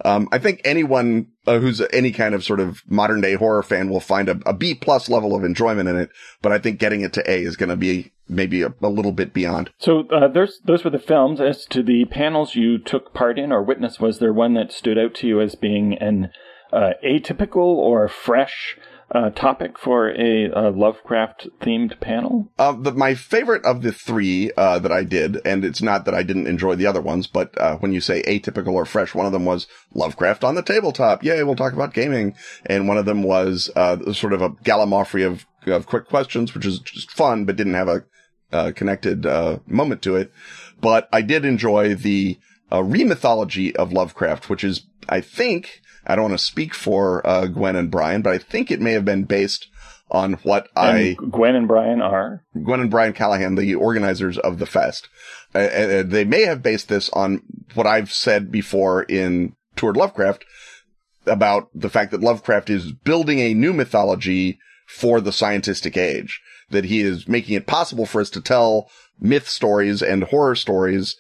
um, I think anyone uh, who's any kind of sort of modern day horror fan will find a, a B plus level of enjoyment in it. But I think getting it to A is going to be maybe a, a, little bit beyond. So uh, there's those were the films. As to the panels you took part in or witnessed, was there one that stood out to you as being an uh, atypical or fresh uh, topic for a, a Lovecraft themed panel? Uh, the, my favorite of the three uh, that I did, and it's not that I didn't enjoy the other ones, but uh, when you say atypical or fresh, one of them was Lovecraft on the tabletop. Yay, we'll talk about gaming. And one of them was uh, sort of a gallimaufry of, of quick questions, which is just fun, but didn't have a uh, connected moment to it. But I did enjoy the uh remythology of Lovecraft, which is, I think, I don't want to speak for uh, Gwen and Brian, but I think it may have been based on what and I Gwen and Brian are Gwen and Brian Callahan, the organizers of the fest. Uh, uh, they may have based this on what I've said before in Tour de Lovecraft about the fact that Lovecraft is building a new mythology for the scientistic age. That he is making it possible for us to tell myth stories and horror stories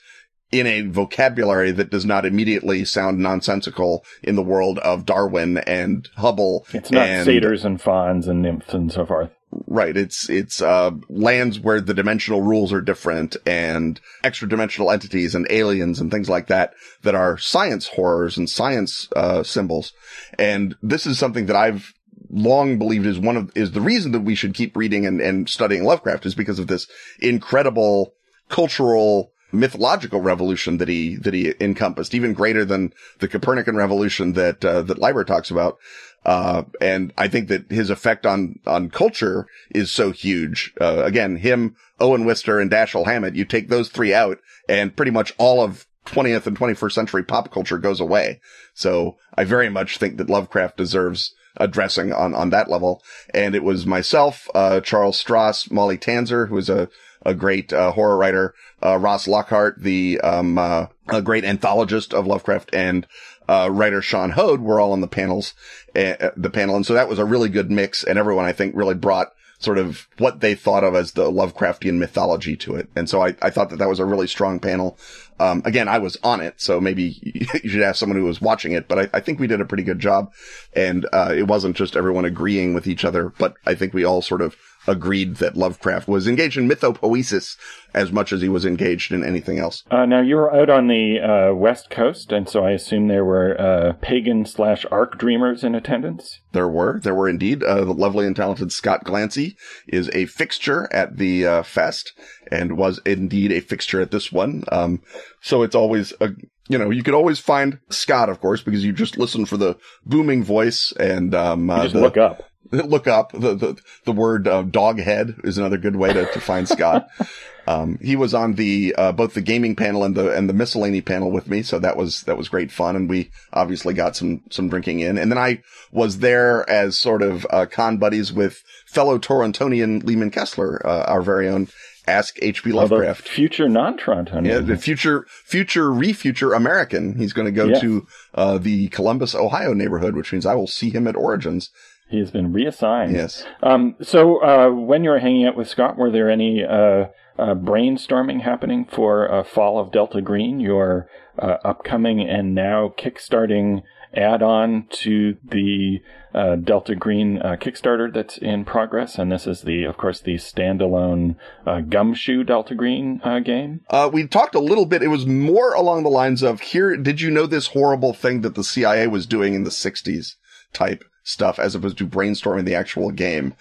in a vocabulary that does not immediately sound nonsensical in the world of Darwin and Hubble. It's not and, satyrs and fauns and nymphs and so forth. Right. It's, it's, uh, lands where the dimensional rules are different and extra dimensional entities and aliens and things like that that are science horrors and science, uh, symbols. And this is something that I've long believed is one of, is the reason that we should keep reading and, and studying Lovecraft is because of this incredible cultural mythological revolution that he that he encompassed, even greater than the Copernican revolution that uh, that Leiber talks about. Uh, and I think that his effect on, on culture is so huge. Uh, again, him, Owen Wister and Dashiell Hammett, you take those three out and pretty much all of 20th and 21st century pop culture goes away. So I very much think that Lovecraft deserves addressing on, on that level. And it was myself, uh, Charles Stross, Molly Tanzer, who is a, a great, uh, horror writer, uh, Ross Lockhart, the, um, uh, a great anthologist of Lovecraft and, uh, writer Sean Hode were all on the panels, uh, the panel. And so that was a really good mix. And everyone, I think, really brought sort of what they thought of as the Lovecraftian mythology to it. And so I, I thought that that was a really strong panel. Um, again, I was on it, so maybe you should ask someone who was watching it, but I, I think we did a pretty good job. And, uh, it wasn't just everyone agreeing with each other, but I think we all sort of agreed that Lovecraft was engaged in mythopoesis as much as he was engaged in anything else. Uh, now you were out on the uh, west coast, and so I assume there were uh, pagan slash arc dreamers in attendance. There were, there were indeed. Uh, the lovely and talented Scott Glancy is a fixture at the uh, fest, and was indeed a fixture at this one. Um, so it's always a you know, you could always find Scott, of course, because you just listen for the booming voice and um, uh, just the, look up. Look up the the, the word uh, dog head is another good way to, to find Scott. Um, he was on the uh, both the gaming panel and the and the miscellany panel with me, so that was that was great fun, and we obviously got some some drinking in. And then I was there as sort of uh, con buddies with fellow Torontonian Leeman Kessler, uh, our very own Ask H.P. Lovecraft. future non-Torontonian. Yeah, the future, future, re-future American. He's going to go to, uh, the Columbus, Ohio neighborhood, which means I will see him at Origins. He has been reassigned. Yes. Um, so, uh, when you were hanging out with Scott, were there any, uh, uh, brainstorming happening for uh, Fall of Delta Green, your uh, upcoming and now kickstarting add-on to the uh, Delta Green uh, Kickstarter that's in progress, and this is the, of course, the standalone uh, Gumshoe Delta Green game. we talked a little bit. It was more along the lines of here. Did you know this horrible thing that the CIA was doing in the '60s? Type stuff as opposed to brainstorming the actual game.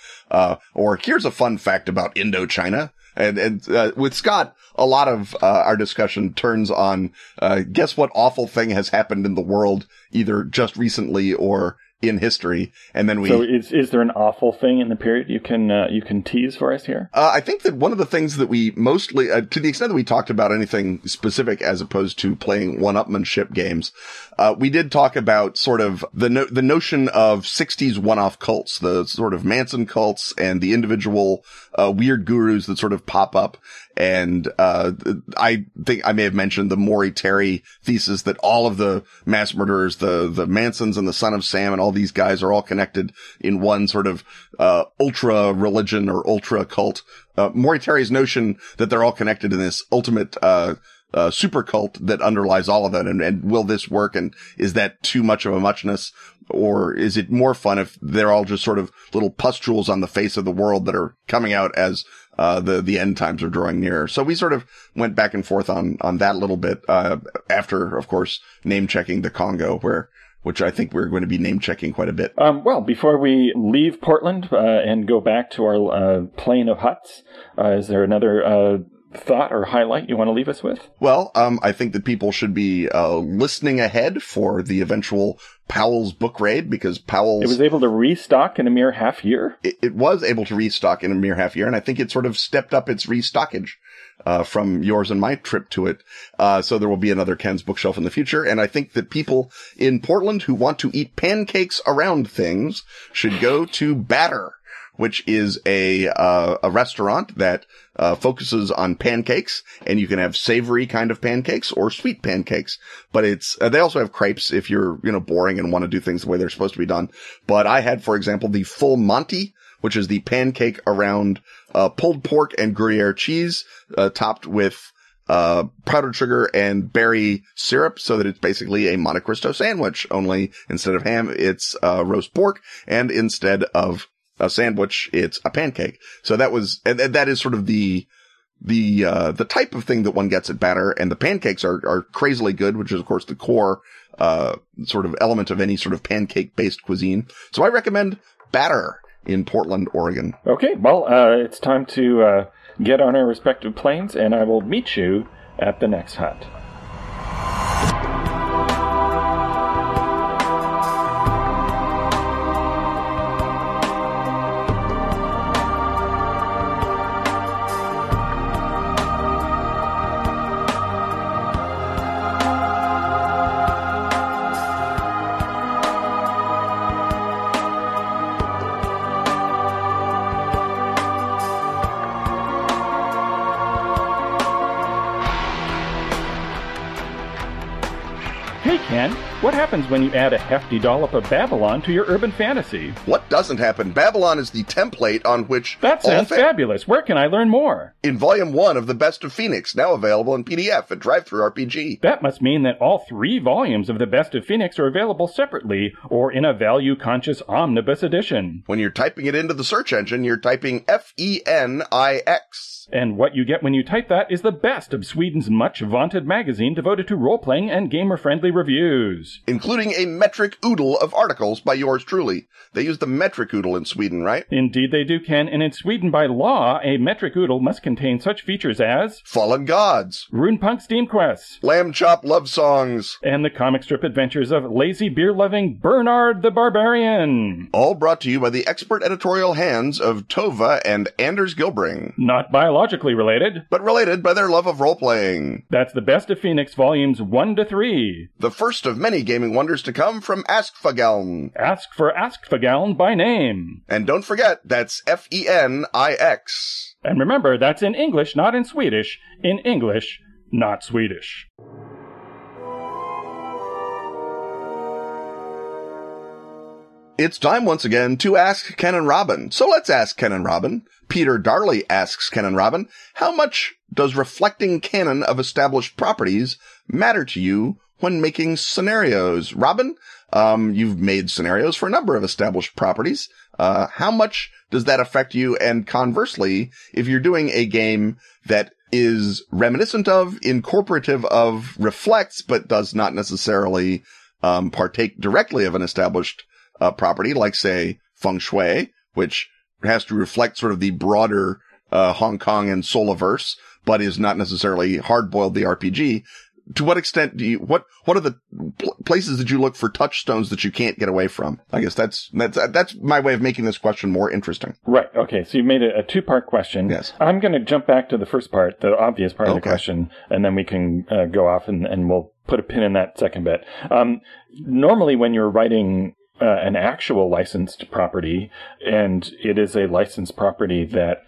or here's a fun fact about Indochina. And, and, uh, with Scott, a lot of, uh, our discussion turns on, uh, guess what awful thing has happened in the world either just recently or in history, and then we. So is is there an awful thing in the period you can uh, you can tease for us here? Uh, I think that one of the things that we mostly, uh, to the extent that we talked about anything specific as opposed to playing one-upmanship games, uh, we did talk about sort of the no- the notion of '60s one-off cults, the sort of Manson cults, and the individual uh, weird gurus that sort of pop up, and, uh, I think I may have mentioned the Maury Terry thesis that all of the mass murderers, the, the Mansons and the son of Sam and all these guys are all connected in one sort of, uh, ultra religion or ultra cult. Uh, Maury Terry's notion that they're all connected in this ultimate, uh, uh, super cult that underlies all of that. And, and will this work? And is that too much of a muchness? Or is it more fun if they're all just sort of little pustules on the face of the world that are coming out as uh, the, the end times are drawing nearer. So we sort of went back and forth on, on that little bit, uh, after, of course, name checking the Congo where, which I think we're going to be name checking quite a bit. Um, well, before we leave Portland uh, and go back to our uh, plane of huts, uh, is there another uh, thought or highlight you want to leave us with? Well, um, I think that people should be uh, listening ahead for the eventual Powell's book raid because Powell's. It was able to restock in a mere half year. It, it was able to restock in a mere half year, and I think it sort of stepped up its restockage. Uh, from yours and my trip to it. Uh, so there will be another Ken's bookshelf in the future. And I think that people in Portland who want to eat pancakes around things should go to Batter which is a uh, a restaurant that uh, focuses on pancakes, and you can have savory kind of pancakes or sweet pancakes. But it's uh, they also have crepes if you're you know boring and want to do things the way they're supposed to be done. But I had, for example, the full Monty, which is the pancake around uh, pulled pork and Gruyere cheese, uh, topped with uh, powdered sugar and berry syrup so that it's basically a Monte Cristo sandwich, only instead of ham, it's, uh, roast pork and instead of a sandwich, it's a pancake. So that was, and, and that is sort of the, the, uh, the type of thing that one gets at batter and the pancakes are, are crazily good, which is of course the core, uh, sort of element of any sort of pancake based cuisine. So I recommend batter in Portland, Oregon. Okay. Well, uh, it's time to, uh, get on our respective planes and I will meet you at the next hut. What happens when you add a hefty dollop of Babylon to your urban fantasy? What doesn't happen? Babylon is the template on which That sounds fa- fabulous. Where can I learn more? in volume one of the Best of Fenix, now available in PDF at DriveThru RPG. That must mean that all three volumes of The Best of Fenix are available separately or in a value conscious omnibus edition. When you're typing it into the search engine, you're typing F E N I X. And what you get when you type that is the best of Sweden's much vaunted magazine devoted to role playing and gamer friendly reviews. Including a metric oodle of articles by yours truly. They use the metric oodle in Sweden, right? Indeed, they do, Ken, and in Sweden by law, a metric oodle must contain such features as Fallen Gods, Runepunk Steam Quests, Lamb Chop Love Songs, and the comic strip adventures of lazy beer loving Bernard the Barbarian. all brought to you by the expert editorial hands of Tova and Anders Gillbring, Not biologically related. but related by their love of role playing. That's the best of Fenix volumes 1 to 3. The first of many gaming wonders to come from Askfageln. Ask for Askfageln by name. And don't forget, that's F E N I X. And remember, that's in English, not in Swedish. In English, not Swedish. It's time once again to ask Ken and Robin. So let's ask Ken and Robin. Peter Darley asks Ken and Robin, how much does reflecting canon of established properties matter to you when making scenarios? Robin, um, you've made scenarios for a number of established properties. Uh, how much does that affect you? And conversely, if you're doing a game that is reminiscent of, incorporative of, reflects, but does not necessarily, um, partake directly of an established uh, property, like say feng shui, which has to reflect sort of the broader uh, Hong Kong and Solaverse, but is not necessarily hard-boiled the RPG. To what extent do you what what are the pl- places that you look for touchstones that you can't get away from? I guess that's that's that's my way of making this question more interesting. Right. Okay. So you made a, a two part question. Yes. I'm going to jump back to the first part, the obvious part of the question, and then we can uh, go off and, and we'll put a pin in that second bit. Um, normally, when you're writing uh, an actual licensed property, and it is a licensed property that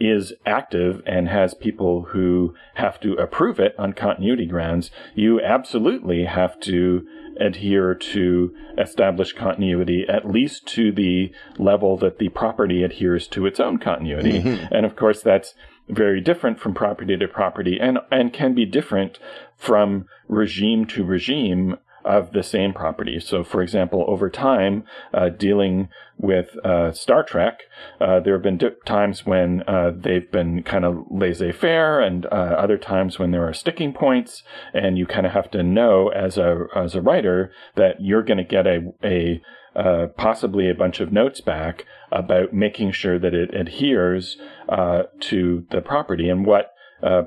is active and has people who have to approve it on continuity grounds, you absolutely have to adhere to established continuity, at least to the level that the property adheres to its own continuity. Mm-hmm. And of course, that's very different from property to property and, and can be different from regime to regime of the same property. So, for example, over time, uh, dealing with uh, Star Trek, uh, there have been times when uh, they've been kind of laissez faire, and uh, other times when there are sticking points, and you kind of have to know as a as a writer that you're going to get a a uh, possibly a bunch of notes back about making sure that it adheres uh, to the property and what uh,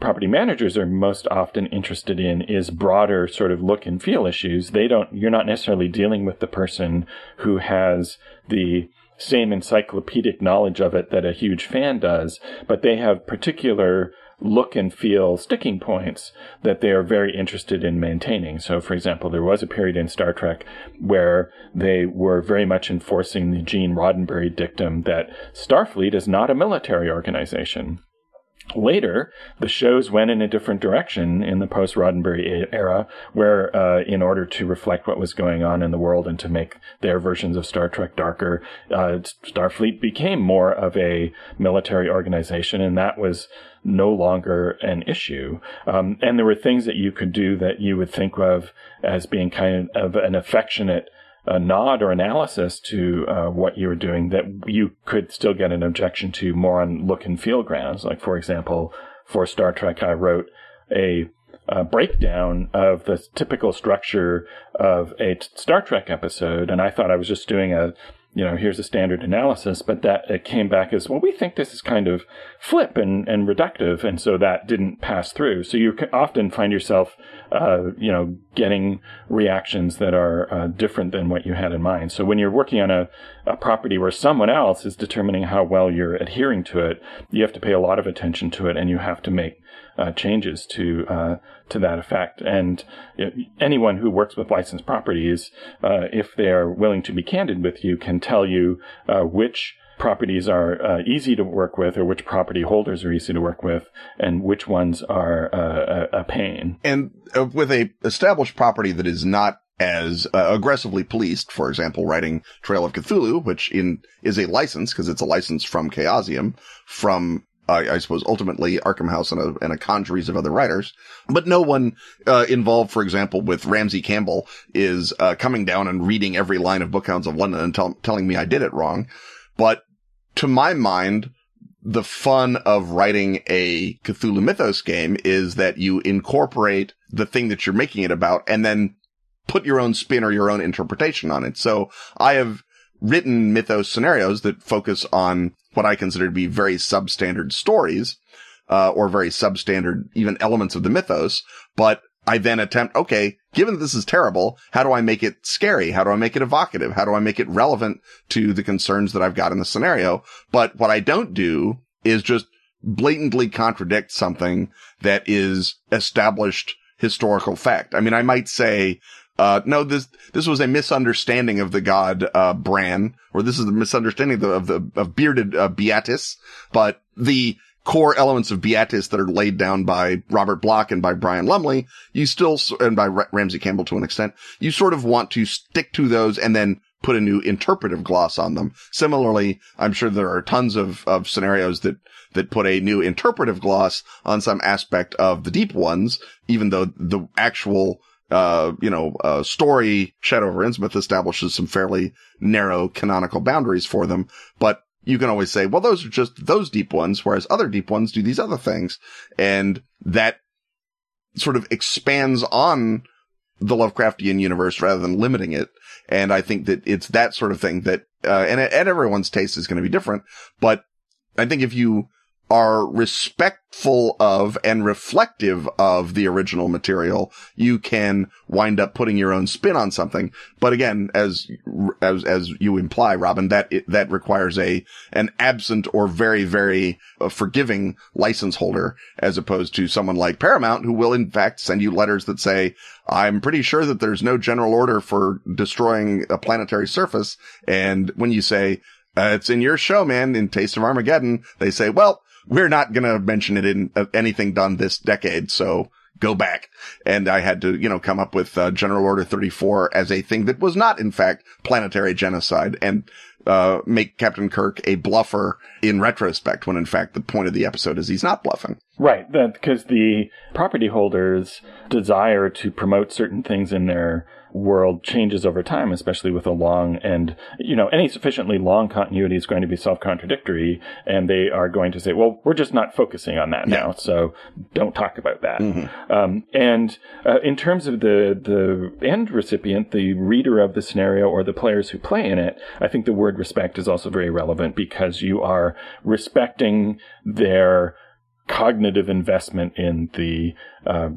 property managers are most often interested in is broader sort of look and feel issues. They don't, you're not necessarily dealing with the person who has the same encyclopedic knowledge of it that a huge fan does, but they have particular look and feel sticking points that they are very interested in maintaining. So, for example, there was a period in Star Trek where they were very much enforcing the Gene Roddenberry dictum that Starfleet is not a military organization. Later, the shows went in a different direction in the post Roddenberry era, where, uh, in order to reflect what was going on in the world and to make their versions of Star Trek darker, uh, Starfleet became more of a military organization, and that was no longer an issue. Um, and there were things that you could do that you would think of as being kind of an affectionate a nod or analysis to uh, what you were doing that you could still get an objection to more on look and feel grounds. Like, for example, for Star Trek, I wrote a, a breakdown of the typical structure of a Star Trek episode, and I thought I was just doing a you know, here's a standard analysis, but that it came back as, well, we think this is kind of flip and, and reductive, and so that didn't pass through. So you often find yourself, uh, you know, getting reactions that are uh, different than what you had in mind. So when you're working on a, a property where someone else is determining how well you're adhering to it, you have to pay a lot of attention to it, and you have to make uh, changes to uh, to that effect. And know, anyone who works with licensed properties, uh, if they are willing to be candid with you, can tell you uh, which properties are uh, easy to work with or which property holders are easy to work with and which ones are uh, a, pain. And uh, with a established property that is not as uh, aggressively policed, for example, writing Trail of Cthulhu, which in is a license because it's a license from Chaosium, from I suppose ultimately Arkham House and a, and a congeries of other writers, but no one uh, involved, for example, with Ramsey Campbell is uh, coming down and reading every line of Bookhounds of London and tell, telling me I did it wrong. But to my mind, the fun of writing a Cthulhu Mythos game is that you incorporate the thing that you're making it about and then put your own spin or your own interpretation on it. So I have written mythos scenarios that focus on what I consider to be very substandard stories, uh, or very substandard even elements of the mythos. But I then attempt, okay, given that this is terrible, how do I make it scary? How do I make it evocative? How do I make it relevant to the concerns that I've got in the scenario? But what I don't do is just blatantly contradict something that is established historical fact. I mean, I might say, uh, no, this, this was a misunderstanding of the god, uh, Bran, or this is a misunderstanding of the, of, the, of bearded, uh, Byatis, but the core elements of Byatis that are laid down by Robert Bloch and by Brian Lumley, you still, and by Ramsey Campbell to an extent, you sort of want to stick to those and then put a new interpretive gloss on them. Similarly, I'm sure there are tons of, of scenarios that, that put a new interpretive gloss on some aspect of the deep ones, even though the actual uh, you know, uh, story Shadow over Innsmouth establishes some fairly narrow canonical boundaries for them, but you can always say, well, those are just those deep ones, whereas other deep ones do these other things. And that sort of expands on the Lovecraftian universe rather than limiting it. And I think that it's that sort of thing that, uh, and, and everyone's taste is going to be different, but I think if you are respectful of and reflective of the original material, you can wind up putting your own spin on something. But again, as, as, as you imply, Robin, that, that requires a, an absent or very, very uh, forgiving license holder as opposed to someone like Paramount who will in fact send you letters that say, I'm pretty sure that there's no general order for destroying a planetary surface. And when you say, uh, it's in your show, man, in Taste of Armageddon, they say, well, we're not going to mention it in uh, anything done this decade. So go back. And I had to, you know, come up with uh, General Order 34 as a thing that was not, in fact, planetary genocide and uh, make Captain Kirk a bluffer in retrospect when in fact the point of the episode is he's not bluffing. Right. Because the property holders desire to promote certain things in their world changes over time, especially with a long and, you know, any sufficiently long continuity is going to be self-contradictory and they are going to say, well, we're just not focusing on that yeah. now. So don't talk about that. Mm-hmm. Um, and uh, in terms of the, the end recipient, the reader of the scenario or the players who play in it, I think the word respect is also very relevant because you are respecting their cognitive investment in the uh,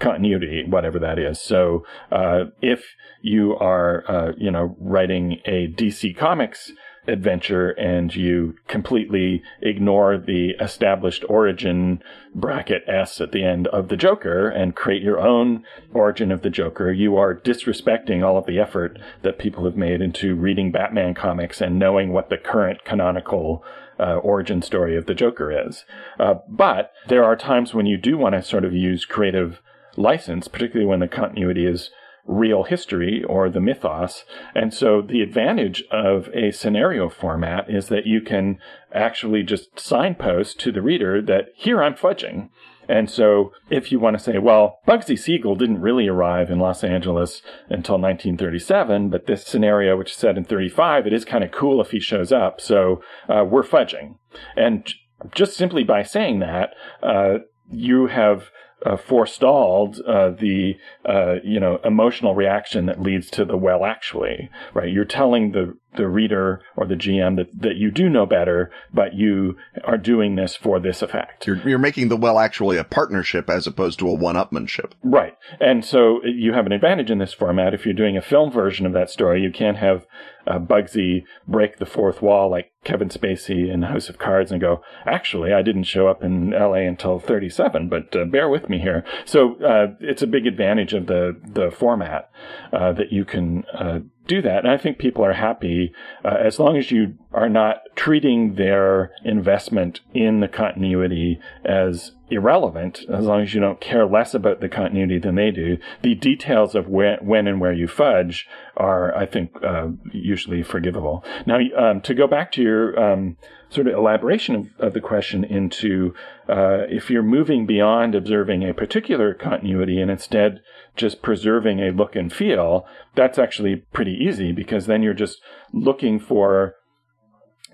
continuity, whatever that is. So, uh, if you are, uh, you know, writing a DC Comics adventure and you completely ignore the established origin bracket S at the end of the Joker and create your own origin of the Joker, you are disrespecting all of the effort that people have made into reading Batman comics and knowing what the current canonical uh, origin story of the Joker is. Uh, but there are times when you do want to sort of use creative license, particularly when the continuity is real history or the mythos. And so the advantage of a scenario format is that you can actually just signpost to the reader that here I'm fudging. And so if you want to say, well, Bugsy Siegel didn't really arrive in Los Angeles until 1937, but this scenario, which is set in 35, it is kind of cool if he shows up. So uh, we're fudging. And just simply by saying that, uh, you have uh, forestalled uh, the uh, you know emotional reaction that leads to the well actually right? You're telling the the reader or the GM that, that you do know better, but you are doing this for this effect. You're, you're making the well actually a partnership as opposed to a one-upmanship. Right. And so you have an advantage in this format. If you're doing a film version of that story, you can't have uh, Bugsy break the fourth wall like Kevin Spacey in House of Cards and go, actually, I didn't show up in LA until 37, but uh, bear with me here. So uh, it's a big advantage of the, the format uh, that you can uh, do that. And I think people are happy uh, as long as you are not treating their investment in the continuity as irrelevant as long as you don't care less about the continuity than they do. The details of when, and where you fudge are, I think, uh, usually forgivable. Now, um, to go back to your um, sort of elaboration of, of the question into uh, if you're moving beyond observing a particular continuity and instead just preserving a look and feel, that's actually pretty easy because then you're just looking for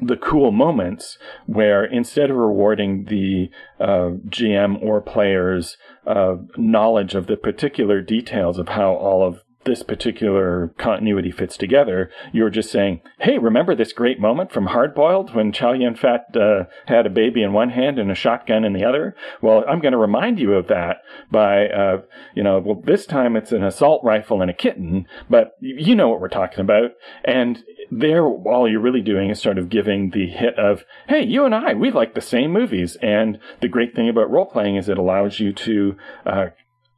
the cool moments where instead of rewarding the uh, GM or players' uh, knowledge of the particular details of how all of this particular continuity fits together, you're just saying, hey, remember this great moment from Hardboiled when Chow Yun Fat uh, had a baby in one hand and a shotgun in the other? Well, I'm going to remind you of that by, uh, you know, well, this time it's an assault rifle and a kitten, but you know what we're talking about. And there, all you're really doing is sort of giving the hit of, hey, you and I, we like the same movies. And the great thing about role playing is it allows you to uh,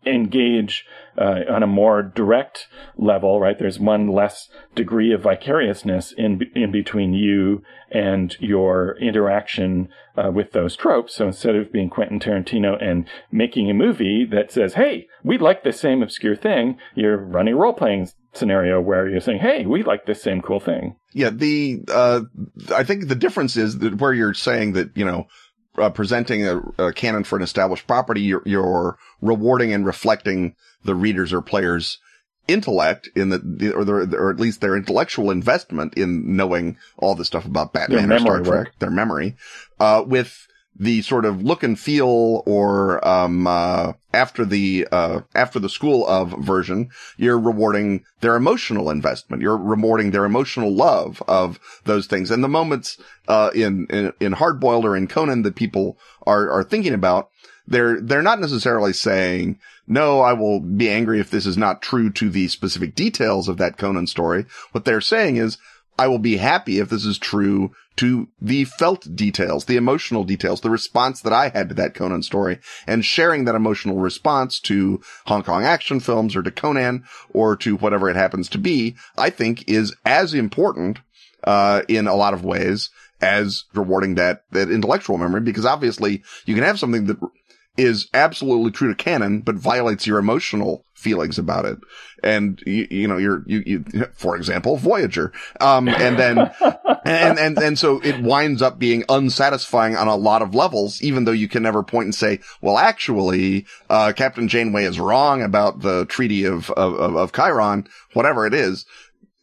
engage uh, on a more direct level, right? There's one less degree of vicariousness in in between you and your interaction uh, with those tropes. So instead of being Quentin Tarantino and making a movie that says, "Hey, we like the same obscure thing," you're running a role playing scenario where you're saying, "Hey, we like this same cool thing." Yeah, the uh, I think the difference is that where you're saying that you know uh, presenting a, a, canon for an established property, you're, you're, rewarding and reflecting the readers or players intellect in the, or, the, or at least their intellectual investment in knowing all the stuff about Batman or Star Trek, their memory, uh, with the sort of look and feel or um, uh, after the uh, after the school of version, you're rewarding their emotional investment. You're rewarding their emotional love of those things. And the moments uh, in in, in Hardboiled or in Conan that people are are thinking about, they're they're not necessarily saying, "No, I will be angry if this is not true to the specific details of that Conan story." What they're saying is, I will be happy if this is true to the felt details, the emotional details, the response that I had to that Conan story and sharing that emotional response to Hong Kong action films or to Conan or to whatever it happens to be, I think is as important, uh, in a lot of ways as rewarding that, that intellectual memory because obviously you can have something that is absolutely true to canon, but violates your emotional feelings about it. And you, you know, you're, you, you, for example, Voyager. Um, and then, and, and, and so it winds up being unsatisfying on a lot of levels, even though you can never point and say, well, actually, uh, Captain Janeway is wrong about the Treaty of, of, of Chiron, whatever it is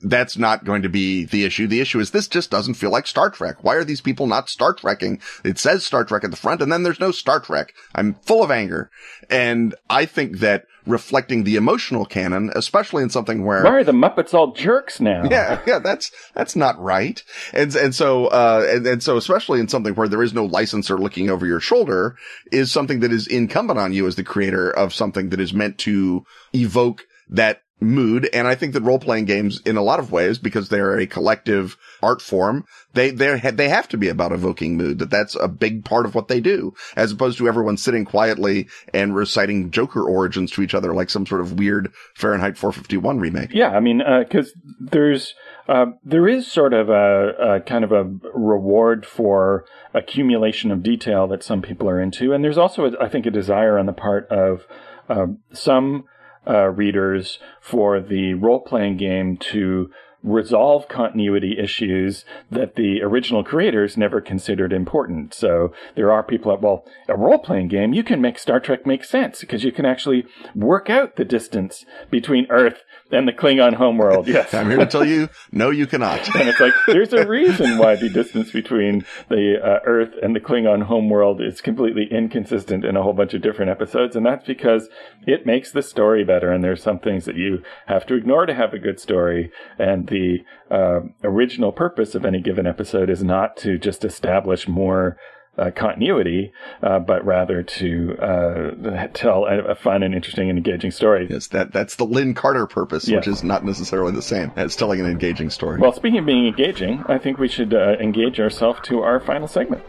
that's not going to be the issue. The issue is this just doesn't feel like Star Trek. Why are these people not Star Trekking? It says Star Trek at the front and then there's no Star Trek. I'm full of anger. And I think that reflecting the emotional canon, especially in something where why are the Muppets all jerks now? Yeah, yeah, that's that's not right. And and so uh and, and so especially in something where there is no licensor looking over your shoulder is something that is incumbent on you as the creator of something that is meant to evoke that mood. And I think that role playing games in a lot of ways, because they're a collective art form, they, they they have to be about evoking mood, that that's a big part of what they do, as opposed to everyone sitting quietly and reciting Joker origins to each other like some sort of weird Fahrenheit 451 remake. Yeah. I mean, uh, cause there's, uh, there is sort of a, a, kind of a reward for accumulation of detail that some people are into. And there's also, I think, a desire on the part of, uh, some uh, readers for the role playing game to resolve continuity issues that the original creators never considered important. So there are people that, well, a role playing game, you can make Star Trek make sense because you can actually work out the distance between Earth and the Klingon homeworld. Yes. I'm here to tell you, no, you cannot. and it's like, there's a reason why the distance between the uh, Earth and the Klingon homeworld is completely inconsistent in a whole bunch of different episodes. And that's because it makes the story better. And there's some things that you have to ignore to have a good story. And the uh, original purpose of any given episode is not to just establish more uh, continuity, uh, but rather to uh, tell a, a, fun and interesting and engaging story. Yes, that that's the Lin Carter purpose, which is not necessarily the same as telling an engaging story. Well, speaking of being engaging, I think we should uh, engage ourselves to our final segment.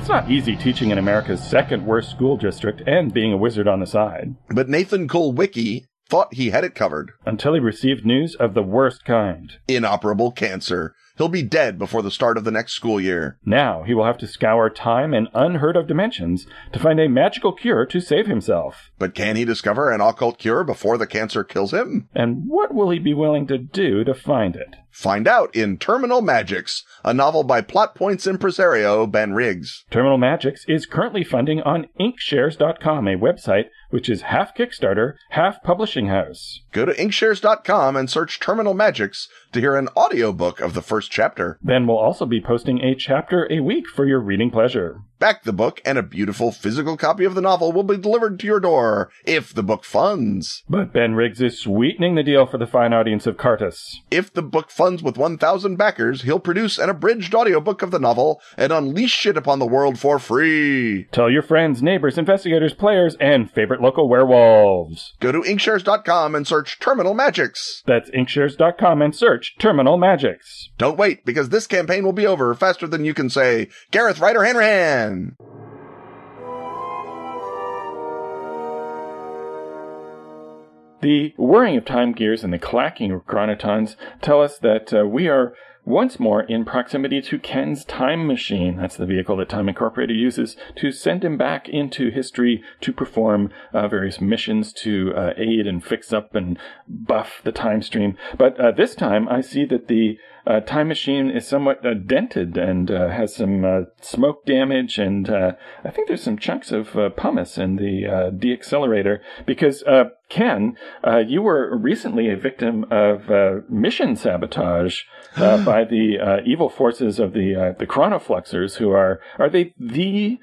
It's not easy teaching in America's second worst school district and being a wizard on the side. But Nathan Kulwicki thought he had it covered. Until he received news of the worst kind. Inoperable cancer. He'll be dead before the start of the next school year. Now he will have to scour time and unheard of dimensions to find a magical cure to save himself. But can he discover an occult cure before the cancer kills him? And what will he be willing to do to find it? Find out in Terminal Magics, a novel by Plot Points impresario Ben Riggs. Terminal Magics is currently funding on inkshares.com, a website which is half Kickstarter, half publishing house. Go to inkshares.com and search Terminal Magics to hear an audiobook of the first chapter. Then we'll also be posting a chapter a week for your reading pleasure. Back the book and a beautiful physical copy of the novel will be delivered to your door if the book funds. But Ben Riggs is sweetening the deal for the fine audience of Cartus. If the book funds with 1,000 backers, he'll produce an abridged audiobook of the novel and unleash it upon the world for free. Tell your friends, neighbors, investigators, players, and favorite local werewolves. Go to inkshares.com and search Terminal Magics. That's inkshares.com and search Terminal Magics. Don't wait, because this campaign will be over faster than you can say, Gareth Ryder Hanrahan. The whirring of time gears and the clacking of chronotons tell us that uh, we are once more in proximity to Ken's time machine. That's the vehicle that Time Incorporated uses to send him back into history to perform uh, various missions to uh, aid and fix up and buff the time stream. But uh, this time I see that the uh, time machine is somewhat uh, dented and uh, has some smoke damage, and I think there's some chunks of pumice in the deaccelerator because. Ken, you were recently a victim of mission sabotage Uh, by the uh, evil forces of the uh, the chronofluxers, who are are they the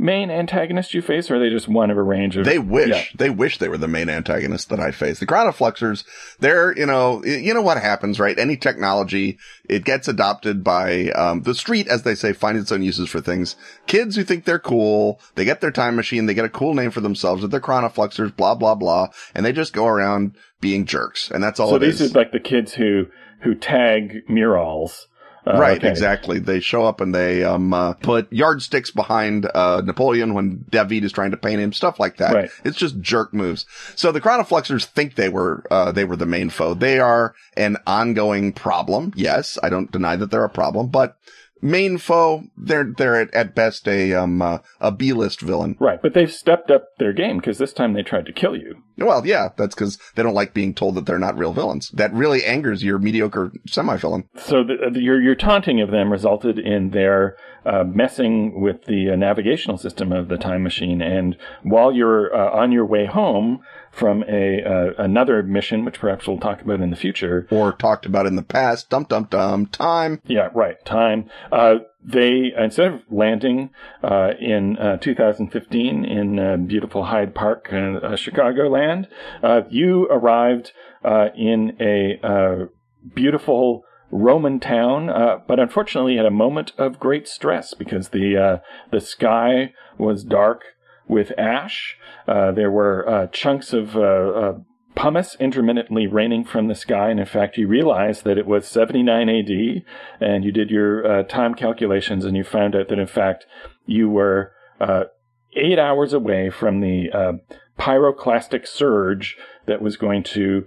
main antagonist you face, or are they just one of a range of? They wish yeah. they wish they were the main antagonist that I face. The chronofluxers, they're you know you know what happens, right? Any technology it gets adopted by um, the street, as they say, finds its own uses for things. Kids who think they're cool, they get their time machine, they get a cool name for themselves, with their chronofluxers, blah blah blah, and they just go around being jerks, and that's all. So these is. are like the kids who who tag murals uh, right, okay. exactly. They show up and they um, uh, put yardsticks behind uh, Napoleon when David is trying to paint him, stuff like that. Right. It's just jerk moves. So the Chronofluxers think they were uh, they were the main foe. They are an ongoing problem. Yes, I don't deny that they're a problem, but main foe, they're they're at, at best a um uh, a B list villain. Right, but they've stepped up their game because this time they tried to kill you. Well, yeah, that's because they don't like being told that they're not real villains. That really angers your mediocre semi villain. So the, the, your your taunting of them resulted in their uh, messing with the uh, navigational system of the time machine, and while you're uh, on your way home from a uh, another mission, which perhaps we'll talk about in the future, or talked about in the past. Dum dum dum. Time. Yeah, right. Time. Uh, they instead of landing uh, in uh, 2015 in uh, beautiful Hyde Park, uh, Chicagoland, uh, you arrived in a beautiful Roman town, but unfortunately at a moment of great stress because the the sky was dark with ash. Uh, there were uh, chunks of uh, uh, pumice intermittently raining from the sky, and in fact, you realized that it was 79 AD, and you did your uh, time calculations, and you found out that in fact you were eight hours away from the pyroclastic surge that was going to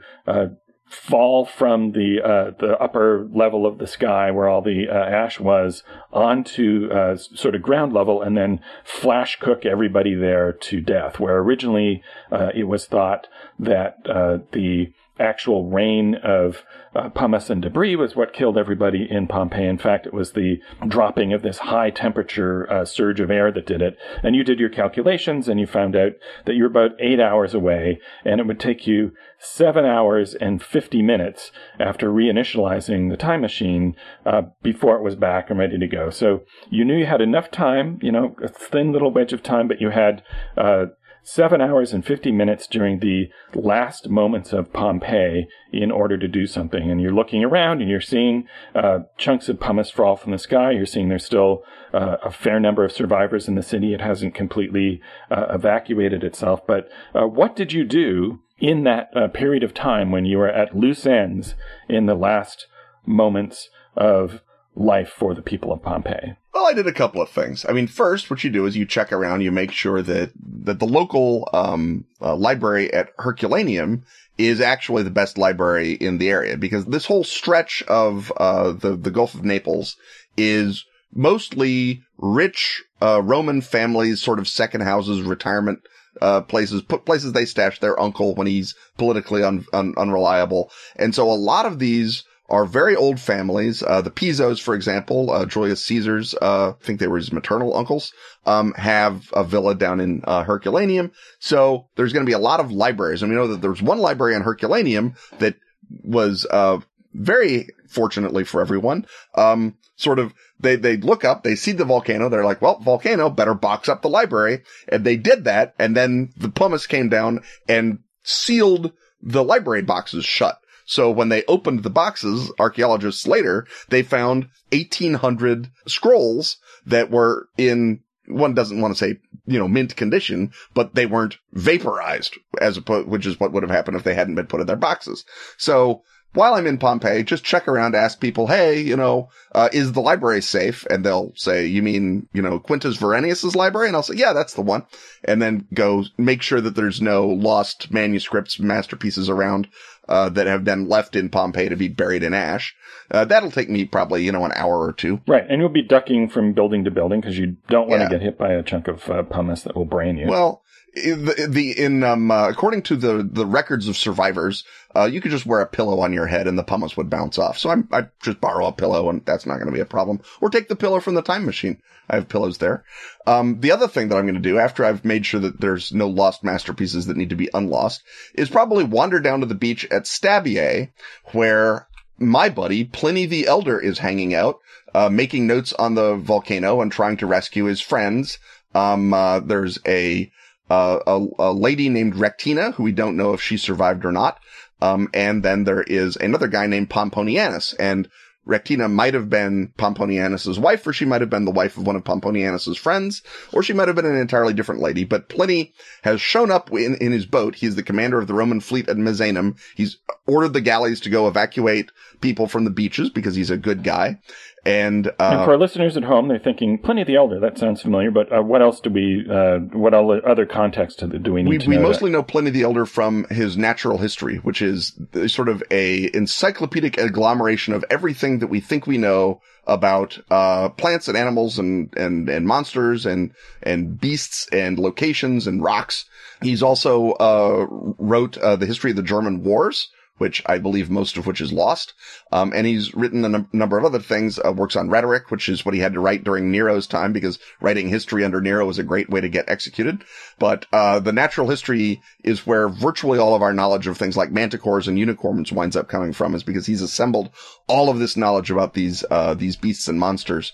fall from the uh, the upper level of the sky where all the uh, ash was onto uh, sort of ground level and then flash cook everybody there to death. Where originally uh, it was thought that uh, the actual rain of uh, pumice and debris was what killed everybody in Pompeii. In fact, it was the dropping of this high temperature uh, surge of air that did it. And you did your calculations and you found out that you're about eight hours away and it would take you seven hours and 50 minutes after reinitializing the time machine uh, before it was back and ready to go. So you knew you had enough time, you know, a thin little wedge of time, but you had uh, seven hours and 50 minutes during the last moments of Pompeii in order to do something. And you're looking around and you're seeing uh, chunks of pumice fall from the sky. You're seeing there's still uh, a fair number of survivors in the city. It hasn't completely uh, evacuated itself. But uh, what did you do in that uh, period of time when you were at loose ends in the last moments of life for the people of Pompeii? Well, I did a couple of things. I mean, first, what you do is you check around, you make sure that, that the local, um, uh, library at Herculaneum is actually the best library in the area because this whole stretch of, uh, the, the Gulf of Naples is mostly rich, uh, Roman families, sort of second houses, retirement, uh, places, put places they stash their uncle when he's politically un, un, unreliable. And so a lot of these, are very old families. Uh, the Pisos, for example, uh, Julius Caesar's, uh, I think they were his maternal uncles, um, have a villa down in, uh, Herculaneum. So there's going to be a lot of libraries. And we know that there's one library on Herculaneum that was, uh, very fortunately for everyone, um, sort of, they, they look up, they see the volcano, they're like, well, volcano better box up the library. And they did that. And then the pumice came down and sealed the library boxes shut. So when they opened the boxes, archaeologists later, they found 1800 scrolls that were in one doesn't want to say, you know, mint condition, but they weren't vaporized as opposed, which is what would have happened if they hadn't been put in their boxes. So while I'm in Pompeii, just check around, ask people, hey, you know, uh, is the library safe? And they'll say, you mean, you know, Quintus Verenius's library? And I'll say, yeah, that's the one. And then go make sure that there's no lost manuscripts, masterpieces around, uh, that have been left in Pompeii to be buried in ash. Uh, that'll take me probably, you know, an hour or two. Right. And you'll be ducking from building to building because you don't want to yeah. get hit by a chunk of uh, pumice that will brain you. Well, the, the in um uh, according to the the records of survivors, uh, you could just wear a pillow on your head and the pumice would bounce off. So I'm I just borrow a pillow and that's not going to be a problem. Or take the pillow from the time machine. I have pillows there. Um, the other thing that I'm going to do after I've made sure that there's no lost masterpieces that need to be unlost is probably wander down to the beach at Stabiae, where my buddy Pliny the Elder is hanging out, uh, making notes on the volcano and trying to rescue his friends. Um, uh, there's a uh, a, a, lady named Rectina, who we don't know if she survived or not. Um, and then there is another guy named Pomponianus, and Rectina might have been Pomponianus's wife, or she might have been the wife of one of Pomponianus's friends, or she might have been an entirely different lady. But Pliny has shown up in, in his boat. He's the commander of the Roman fleet at Misenum. He's ordered the galleys to go evacuate people from the beaches because he's a good guy. And, uh, and, for our listeners at home, they're thinking Pliny the Elder. That sounds familiar, but uh, what else do we? Uh, what other context do we need we, to know? We mostly that? know Pliny the Elder from his natural history, which is sort of a encyclopedic agglomeration of everything that we think we know about uh, plants and animals and and and monsters and and beasts and locations and rocks. He's also uh, wrote uh, the history of the German wars which I believe most of which is lost. Um, and he's written a num- number of other things, uh, works on rhetoric, which is what he had to write during Nero's time because writing history under Nero was a great way to get executed. But, uh, the natural history is where virtually all of our knowledge of things like manticores and unicorns winds up coming from is because he's assembled all of this knowledge about these, uh, these beasts and monsters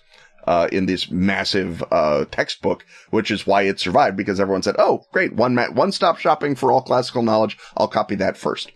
uh, in this massive uh, textbook, which is why it survived because everyone said, "Oh, great, one ma- one stop shopping for all classical knowledge. I'll copy that first.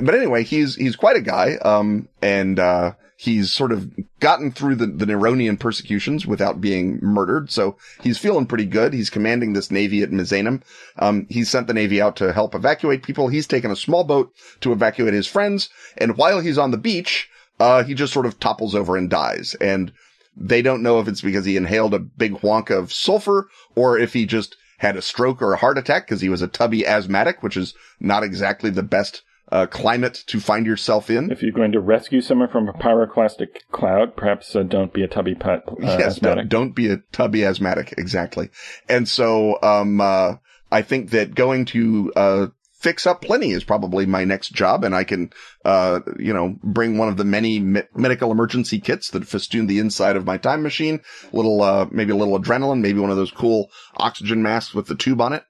But anyway, he's he's quite a guy, um, and uh, he's sort of gotten through the, the Neronian persecutions without being murdered, so he's feeling pretty good. He's commanding this navy at Misenum. Um, he's sent the navy out to help evacuate people. He's taken a small boat to evacuate his friends, and while he's on the beach, uh, he just sort of topples over and dies. And they don't know if it's because he inhaled a big wonk of sulfur or if he just had a stroke or a heart attack because he was a tubby asthmatic, which is not exactly the best uh, climate to find yourself in. If you're going to rescue someone from a pyroclastic cloud, perhaps uh, don't be a tubby pet, uh, yes, asthmatic. No, don't be a tubby asthmatic. Exactly. And so, um, uh, I think that going to, uh, fix up Pliny is probably my next job. And I can, uh, you know, bring one of the many me- medical emergency kits that festoon the inside of my time machine. A little, uh, maybe a little adrenaline, maybe one of those cool oxygen masks with the tube on it.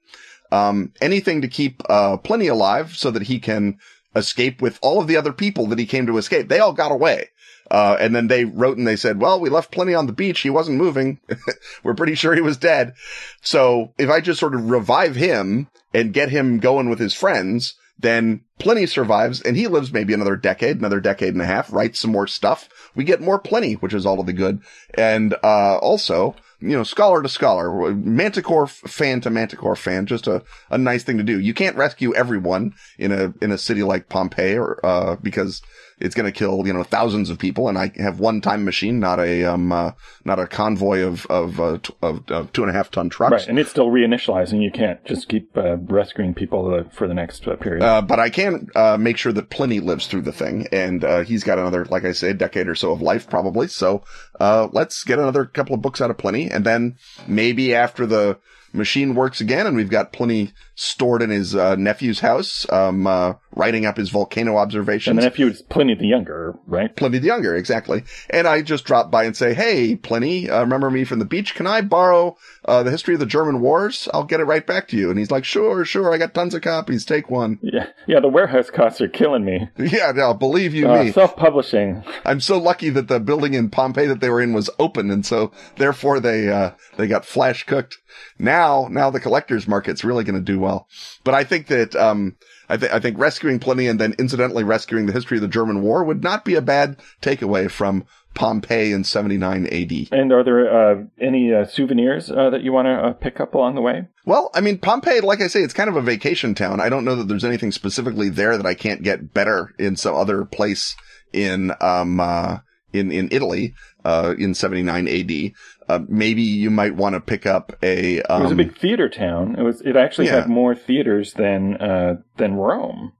Um, anything to keep, uh, Pliny alive so that he can escape with all of the other people that he came to escape. They all got away. Uh, and then they wrote and they said, well, we left Pliny on the beach. He wasn't moving. We're pretty sure he was dead. So if I just sort of revive him and get him going with his friends, then Pliny survives and he lives maybe another decade, another decade and a half, writes some more stuff. We get more Pliny, which is all of the good. And, uh, also, you know, scholar to scholar, Manticore fan to Manticore fan, just a, a nice thing to do. You can't rescue everyone in a, in a city like Pompeii or, uh, because it's going to kill, you know, thousands of people. And I have one time machine, not a, um, uh, not a convoy of, of, uh, t- of, of two and a half ton trucks. Right. And it's still reinitializing. You can't just keep uh, rescuing people uh, for the next uh, period. Uh, but I can, uh, make sure that Pliny lives through the thing. And, uh, he's got another, like I say, decade or so of life probably. So, uh, let's get another couple of books out of Pliny. And then maybe after the, machine works again, and we've got Pliny stored in his uh, nephew's house, um, uh, writing up his volcano observations. and the nephew is Pliny the Younger, right? Pliny the Younger, exactly. And I just drop by and say, "Hey, Pliny, uh, remember me from the beach? Can I borrow uh, the history of the German wars? I'll get it right back to you." And he's like, "Sure, sure. I got tons of copies. Take one." Yeah. Yeah. The warehouse costs are killing me. Yeah, no, believe you Uh, me. self-publishing. I'm so lucky that the building in Pompeii that they were in was open, and so therefore they uh, they got flash cooked. Now, now the collector's market's really going to do well. But I think that um, I think I think rescuing Pliny and then incidentally rescuing the history of the German War would not be a bad takeaway from Pompeii in 79 AD. And are there uh, any uh, souvenirs uh, that you want to uh, pick up along the way? Well, I mean, Pompeii, like I say, it's kind of a vacation town. I don't know that there's anything specifically there that I can't get better in some other place in, um, uh, in, in Italy, uh, in 79 AD. Uh, maybe you might want to pick up a, um, It was a big theater town. It was. It actually Yeah. had more theaters than uh, than Rome.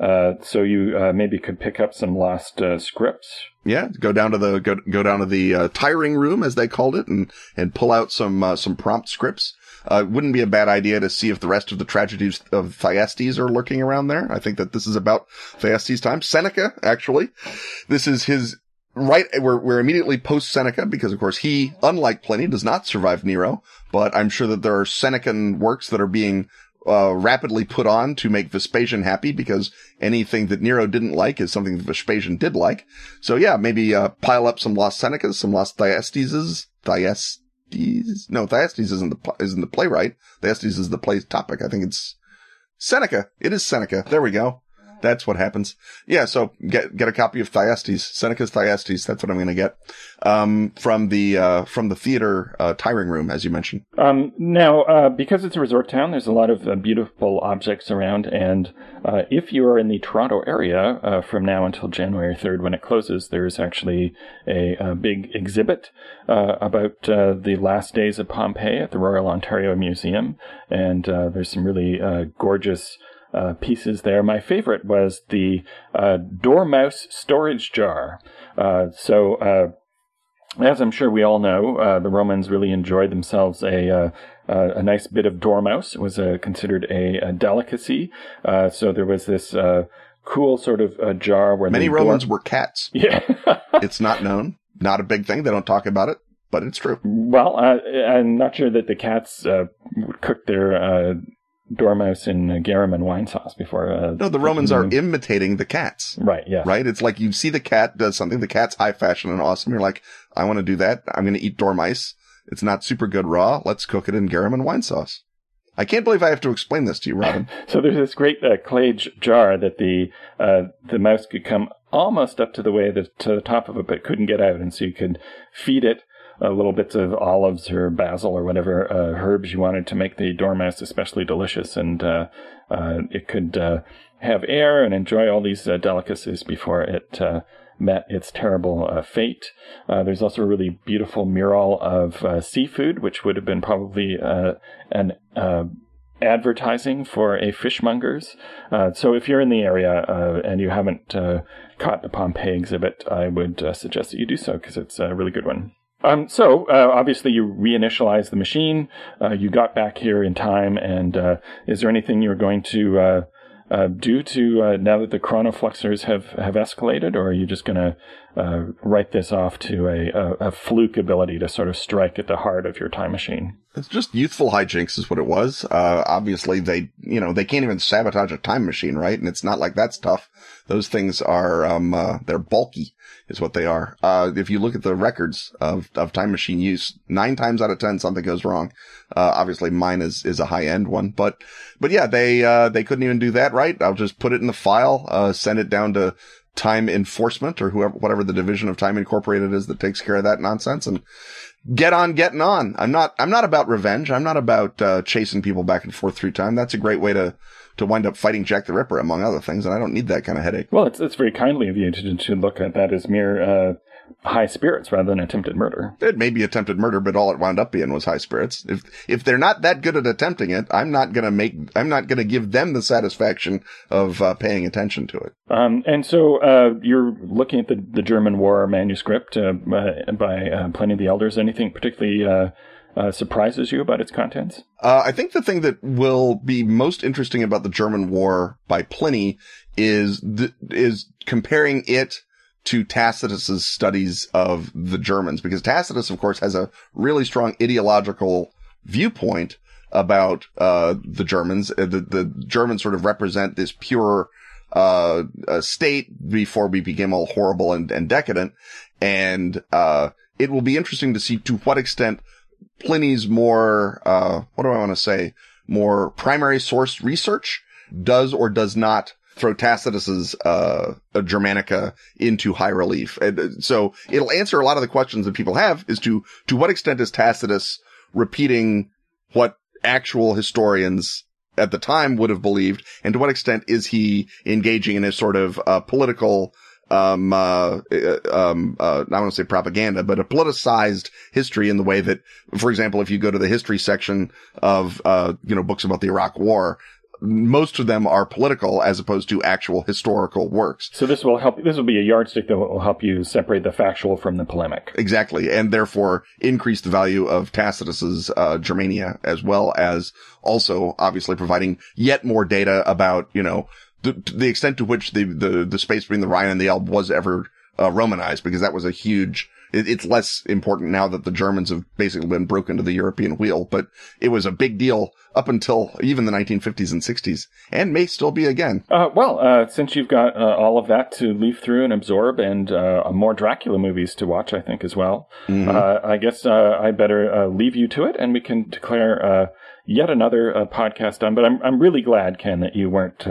Uh, so you uh, maybe could pick up some lost uh, scripts. yeah, go down to the, go, go down to the, uh, tiring room, as they called it, and, and pull out some, uh, some prompt scripts. Uh, it wouldn't be a bad idea to see if the rest of the tragedies of Thyestes are lurking around there. I think that this is about Thyestes' time. Seneca, actually. This is his right. We're, we're immediately post Seneca because, of course, he, unlike Pliny, does not survive Nero, but I'm sure that there are Senecan works that are being uh, rapidly put on to make Vespasian happy because anything that Nero didn't like is something that Vespasian did like. So yeah, maybe, uh, pile up some lost Senecas, some lost Thyesteses, Thyestes. No, Thyestes isn't the, isn't the playwright. Thyestes is the play topic. I think it's Seneca. It is Seneca. There we go. That's what happens. Yeah, so get get a copy of Thyestes, Seneca's Thyestes. That's what I'm going to get um, from the uh, from the theater uh, tiring room, as you mentioned. Um, now, uh, because it's a resort town, there's a lot of uh, beautiful objects around, and uh, if you are in the Toronto area uh, from now until January 3rd, when it closes, there's actually a, a big exhibit about the last days of Pompeii at the Royal Ontario Museum, and there's some really gorgeous. Uh, pieces there. My favorite was the uh, Dormouse storage jar. Uh, so, uh, as I'm sure we all know, uh, the Romans really enjoyed themselves a uh, uh, a nice bit of dormouse. It was uh, considered a, a delicacy. Uh, so there was this uh, cool sort of jar where Many Romans were cats. yeah. It's not known, not a big thing. They don't talk about it, but it's true. well, uh, I'm not sure that the cats uh, would cook their uh, dormouse in uh, garum and wine sauce before. Uh, No, the Romans are Mhm. imitating the cats. right. Yeah. Right? It's like you see the cat does something, the cat's high fashion and awesome. You're like, I want to do that. I'm going to eat dormice. It's not super good raw. Let's cook it in garum and wine sauce. I can't believe I have to explain this to you, Robin. So there's this great uh, clay j- jar that the uh, the mouse could come almost up to the way to the top of it, but couldn't get out, and so you could feed it uh, little bits of olives or basil or whatever uh, herbs you wanted to make the dormouse especially delicious, and uh, uh, it could uh, have air and enjoy all these uh, delicacies before it. Met its terrible uh, fate. Uh, there's also a really beautiful mural of uh, seafood, which would have been probably an advertising for a fishmonger's. So if you're in the area and you haven't caught the Pompeii exhibit, I would suggest that you do so because it's a really good one. Um, so uh, obviously you reinitialized the machine. Uh, you got back here in time, and uh, is there anything you're going to uh, uh, do to uh, now that the chronofluxers have have escalated, or are you just going to uh, write this off to a, a, a fluke ability to sort of strike at the heart of your time machine? It's just youthful hijinks is what it was. Uh, obviously they, you know, they can't even sabotage a time machine, right? And it's not like that's tough. Those things are, um, uh, they're bulky is what they are. Uh, if you look at the records of, of time machine use, nine times out of 10, something goes wrong. Uh, obviously mine is, is a high end one, but, but yeah, they, uh, they couldn't even do that, right? I'll just put it in the file, uh, send it down to, time enforcement or whoever, whatever the division of time incorporated is that takes care of that nonsense and get on getting on. I'm not, I'm not about revenge. I'm not about, uh, chasing people back and forth through time. That's a great way to, to wind up fighting Jack the Ripper, among other things. And I don't need that kind of headache. Well, it's, it's very kindly of you to, to look at that as mere, uh, high spirits rather than attempted murder. It may be attempted murder, but all it wound up being was high spirits. If if they're not that good at attempting it, I'm not gonna make. I'm not gonna give them the satisfaction of uh, paying attention to it. Um, and so uh, you're looking at the the German War manuscript uh, by, by uh, Pliny the Elders. Anything particularly? Uh, uh, surprises you about its contents? I think the thing that will be most interesting about the German War by Pliny is th- is comparing it to Tacitus's studies of the Germans, because Tacitus, of course, has a really strong ideological viewpoint about uh, the Germans. Uh, the, the Germans sort of represent this pure uh, state before we became all horrible and, and decadent. And uh, it will be interesting to see to what extent Pliny's more, uh, what do I want to say, more primary source research does or does not throw Tacitus's uh, Germanica into high relief. And uh, so it'll answer a lot of the questions that people have as to to what extent is Tacitus repeating what actual historians at the time would have believed, and to what extent is he engaging in a sort of uh, political um, uh, uh um, uh, I want to say propaganda, but a politicized history in the way that, for example, if you go to the history section of, uh, you know, books about the Iraq war, most of them are political as opposed to actual historical works. So this will help. This will be a yardstick that will help you separate the factual from the polemic. Exactly, and therefore increase the value of Tacitus's uh, Germania, as well as also obviously providing yet more data about you know the, the extent to which the, the the space between the Rhine and the Elbe was ever uh, Romanized, because that was a huge it, it's less important now that the Germans have basically been broken to the European wheel, but it was a big deal up until even the 1950s and 60s, and may still be again. Uh, well, uh, since you've got uh, all of that to leaf through and absorb, and uh, more Dracula movies to watch, I think as well. Mm-hmm. Uh, I guess uh, I better leave you to it, and we can declare yet another podcast done. But I'm I'm really glad, Ken, that you weren't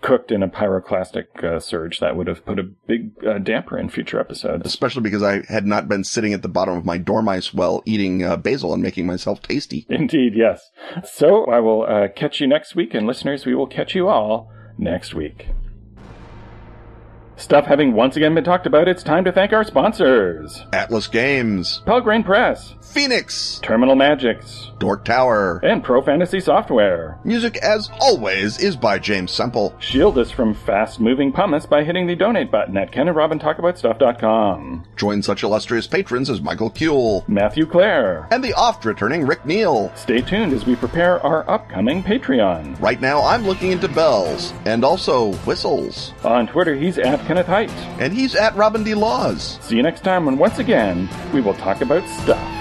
cooked in a pyroclastic uh, surge, that would have put a big uh, damper in future episodes. Especially because I had not been sitting at the bottom of my dormice well eating uh, basil and making myself tasty. Indeed, yes. So I will uh, catch you next week, and listeners, we will catch you all next week. Stuff having once again been talked about, it's time to thank our sponsors Atlas Games, Pelgrane Press, Fenix, Terminal Magics, Dork Tower, and Pro Fantasy Software. Music, as always, is by James Semple. Shield us from fast moving pumice by hitting the donate button at KenandRobinTalkAboutStuff.com. Join such illustrious patrons as Michael Kuehl, Matthew Clare, and the oft returning Rick Neal. Stay tuned as we prepare our upcoming Patreon. Right now, I'm looking into bells and also whistles. On Twitter, he's at Kenneth Hite. And he's at Robin D. Laws. See you next time when once again we will talk about stuff.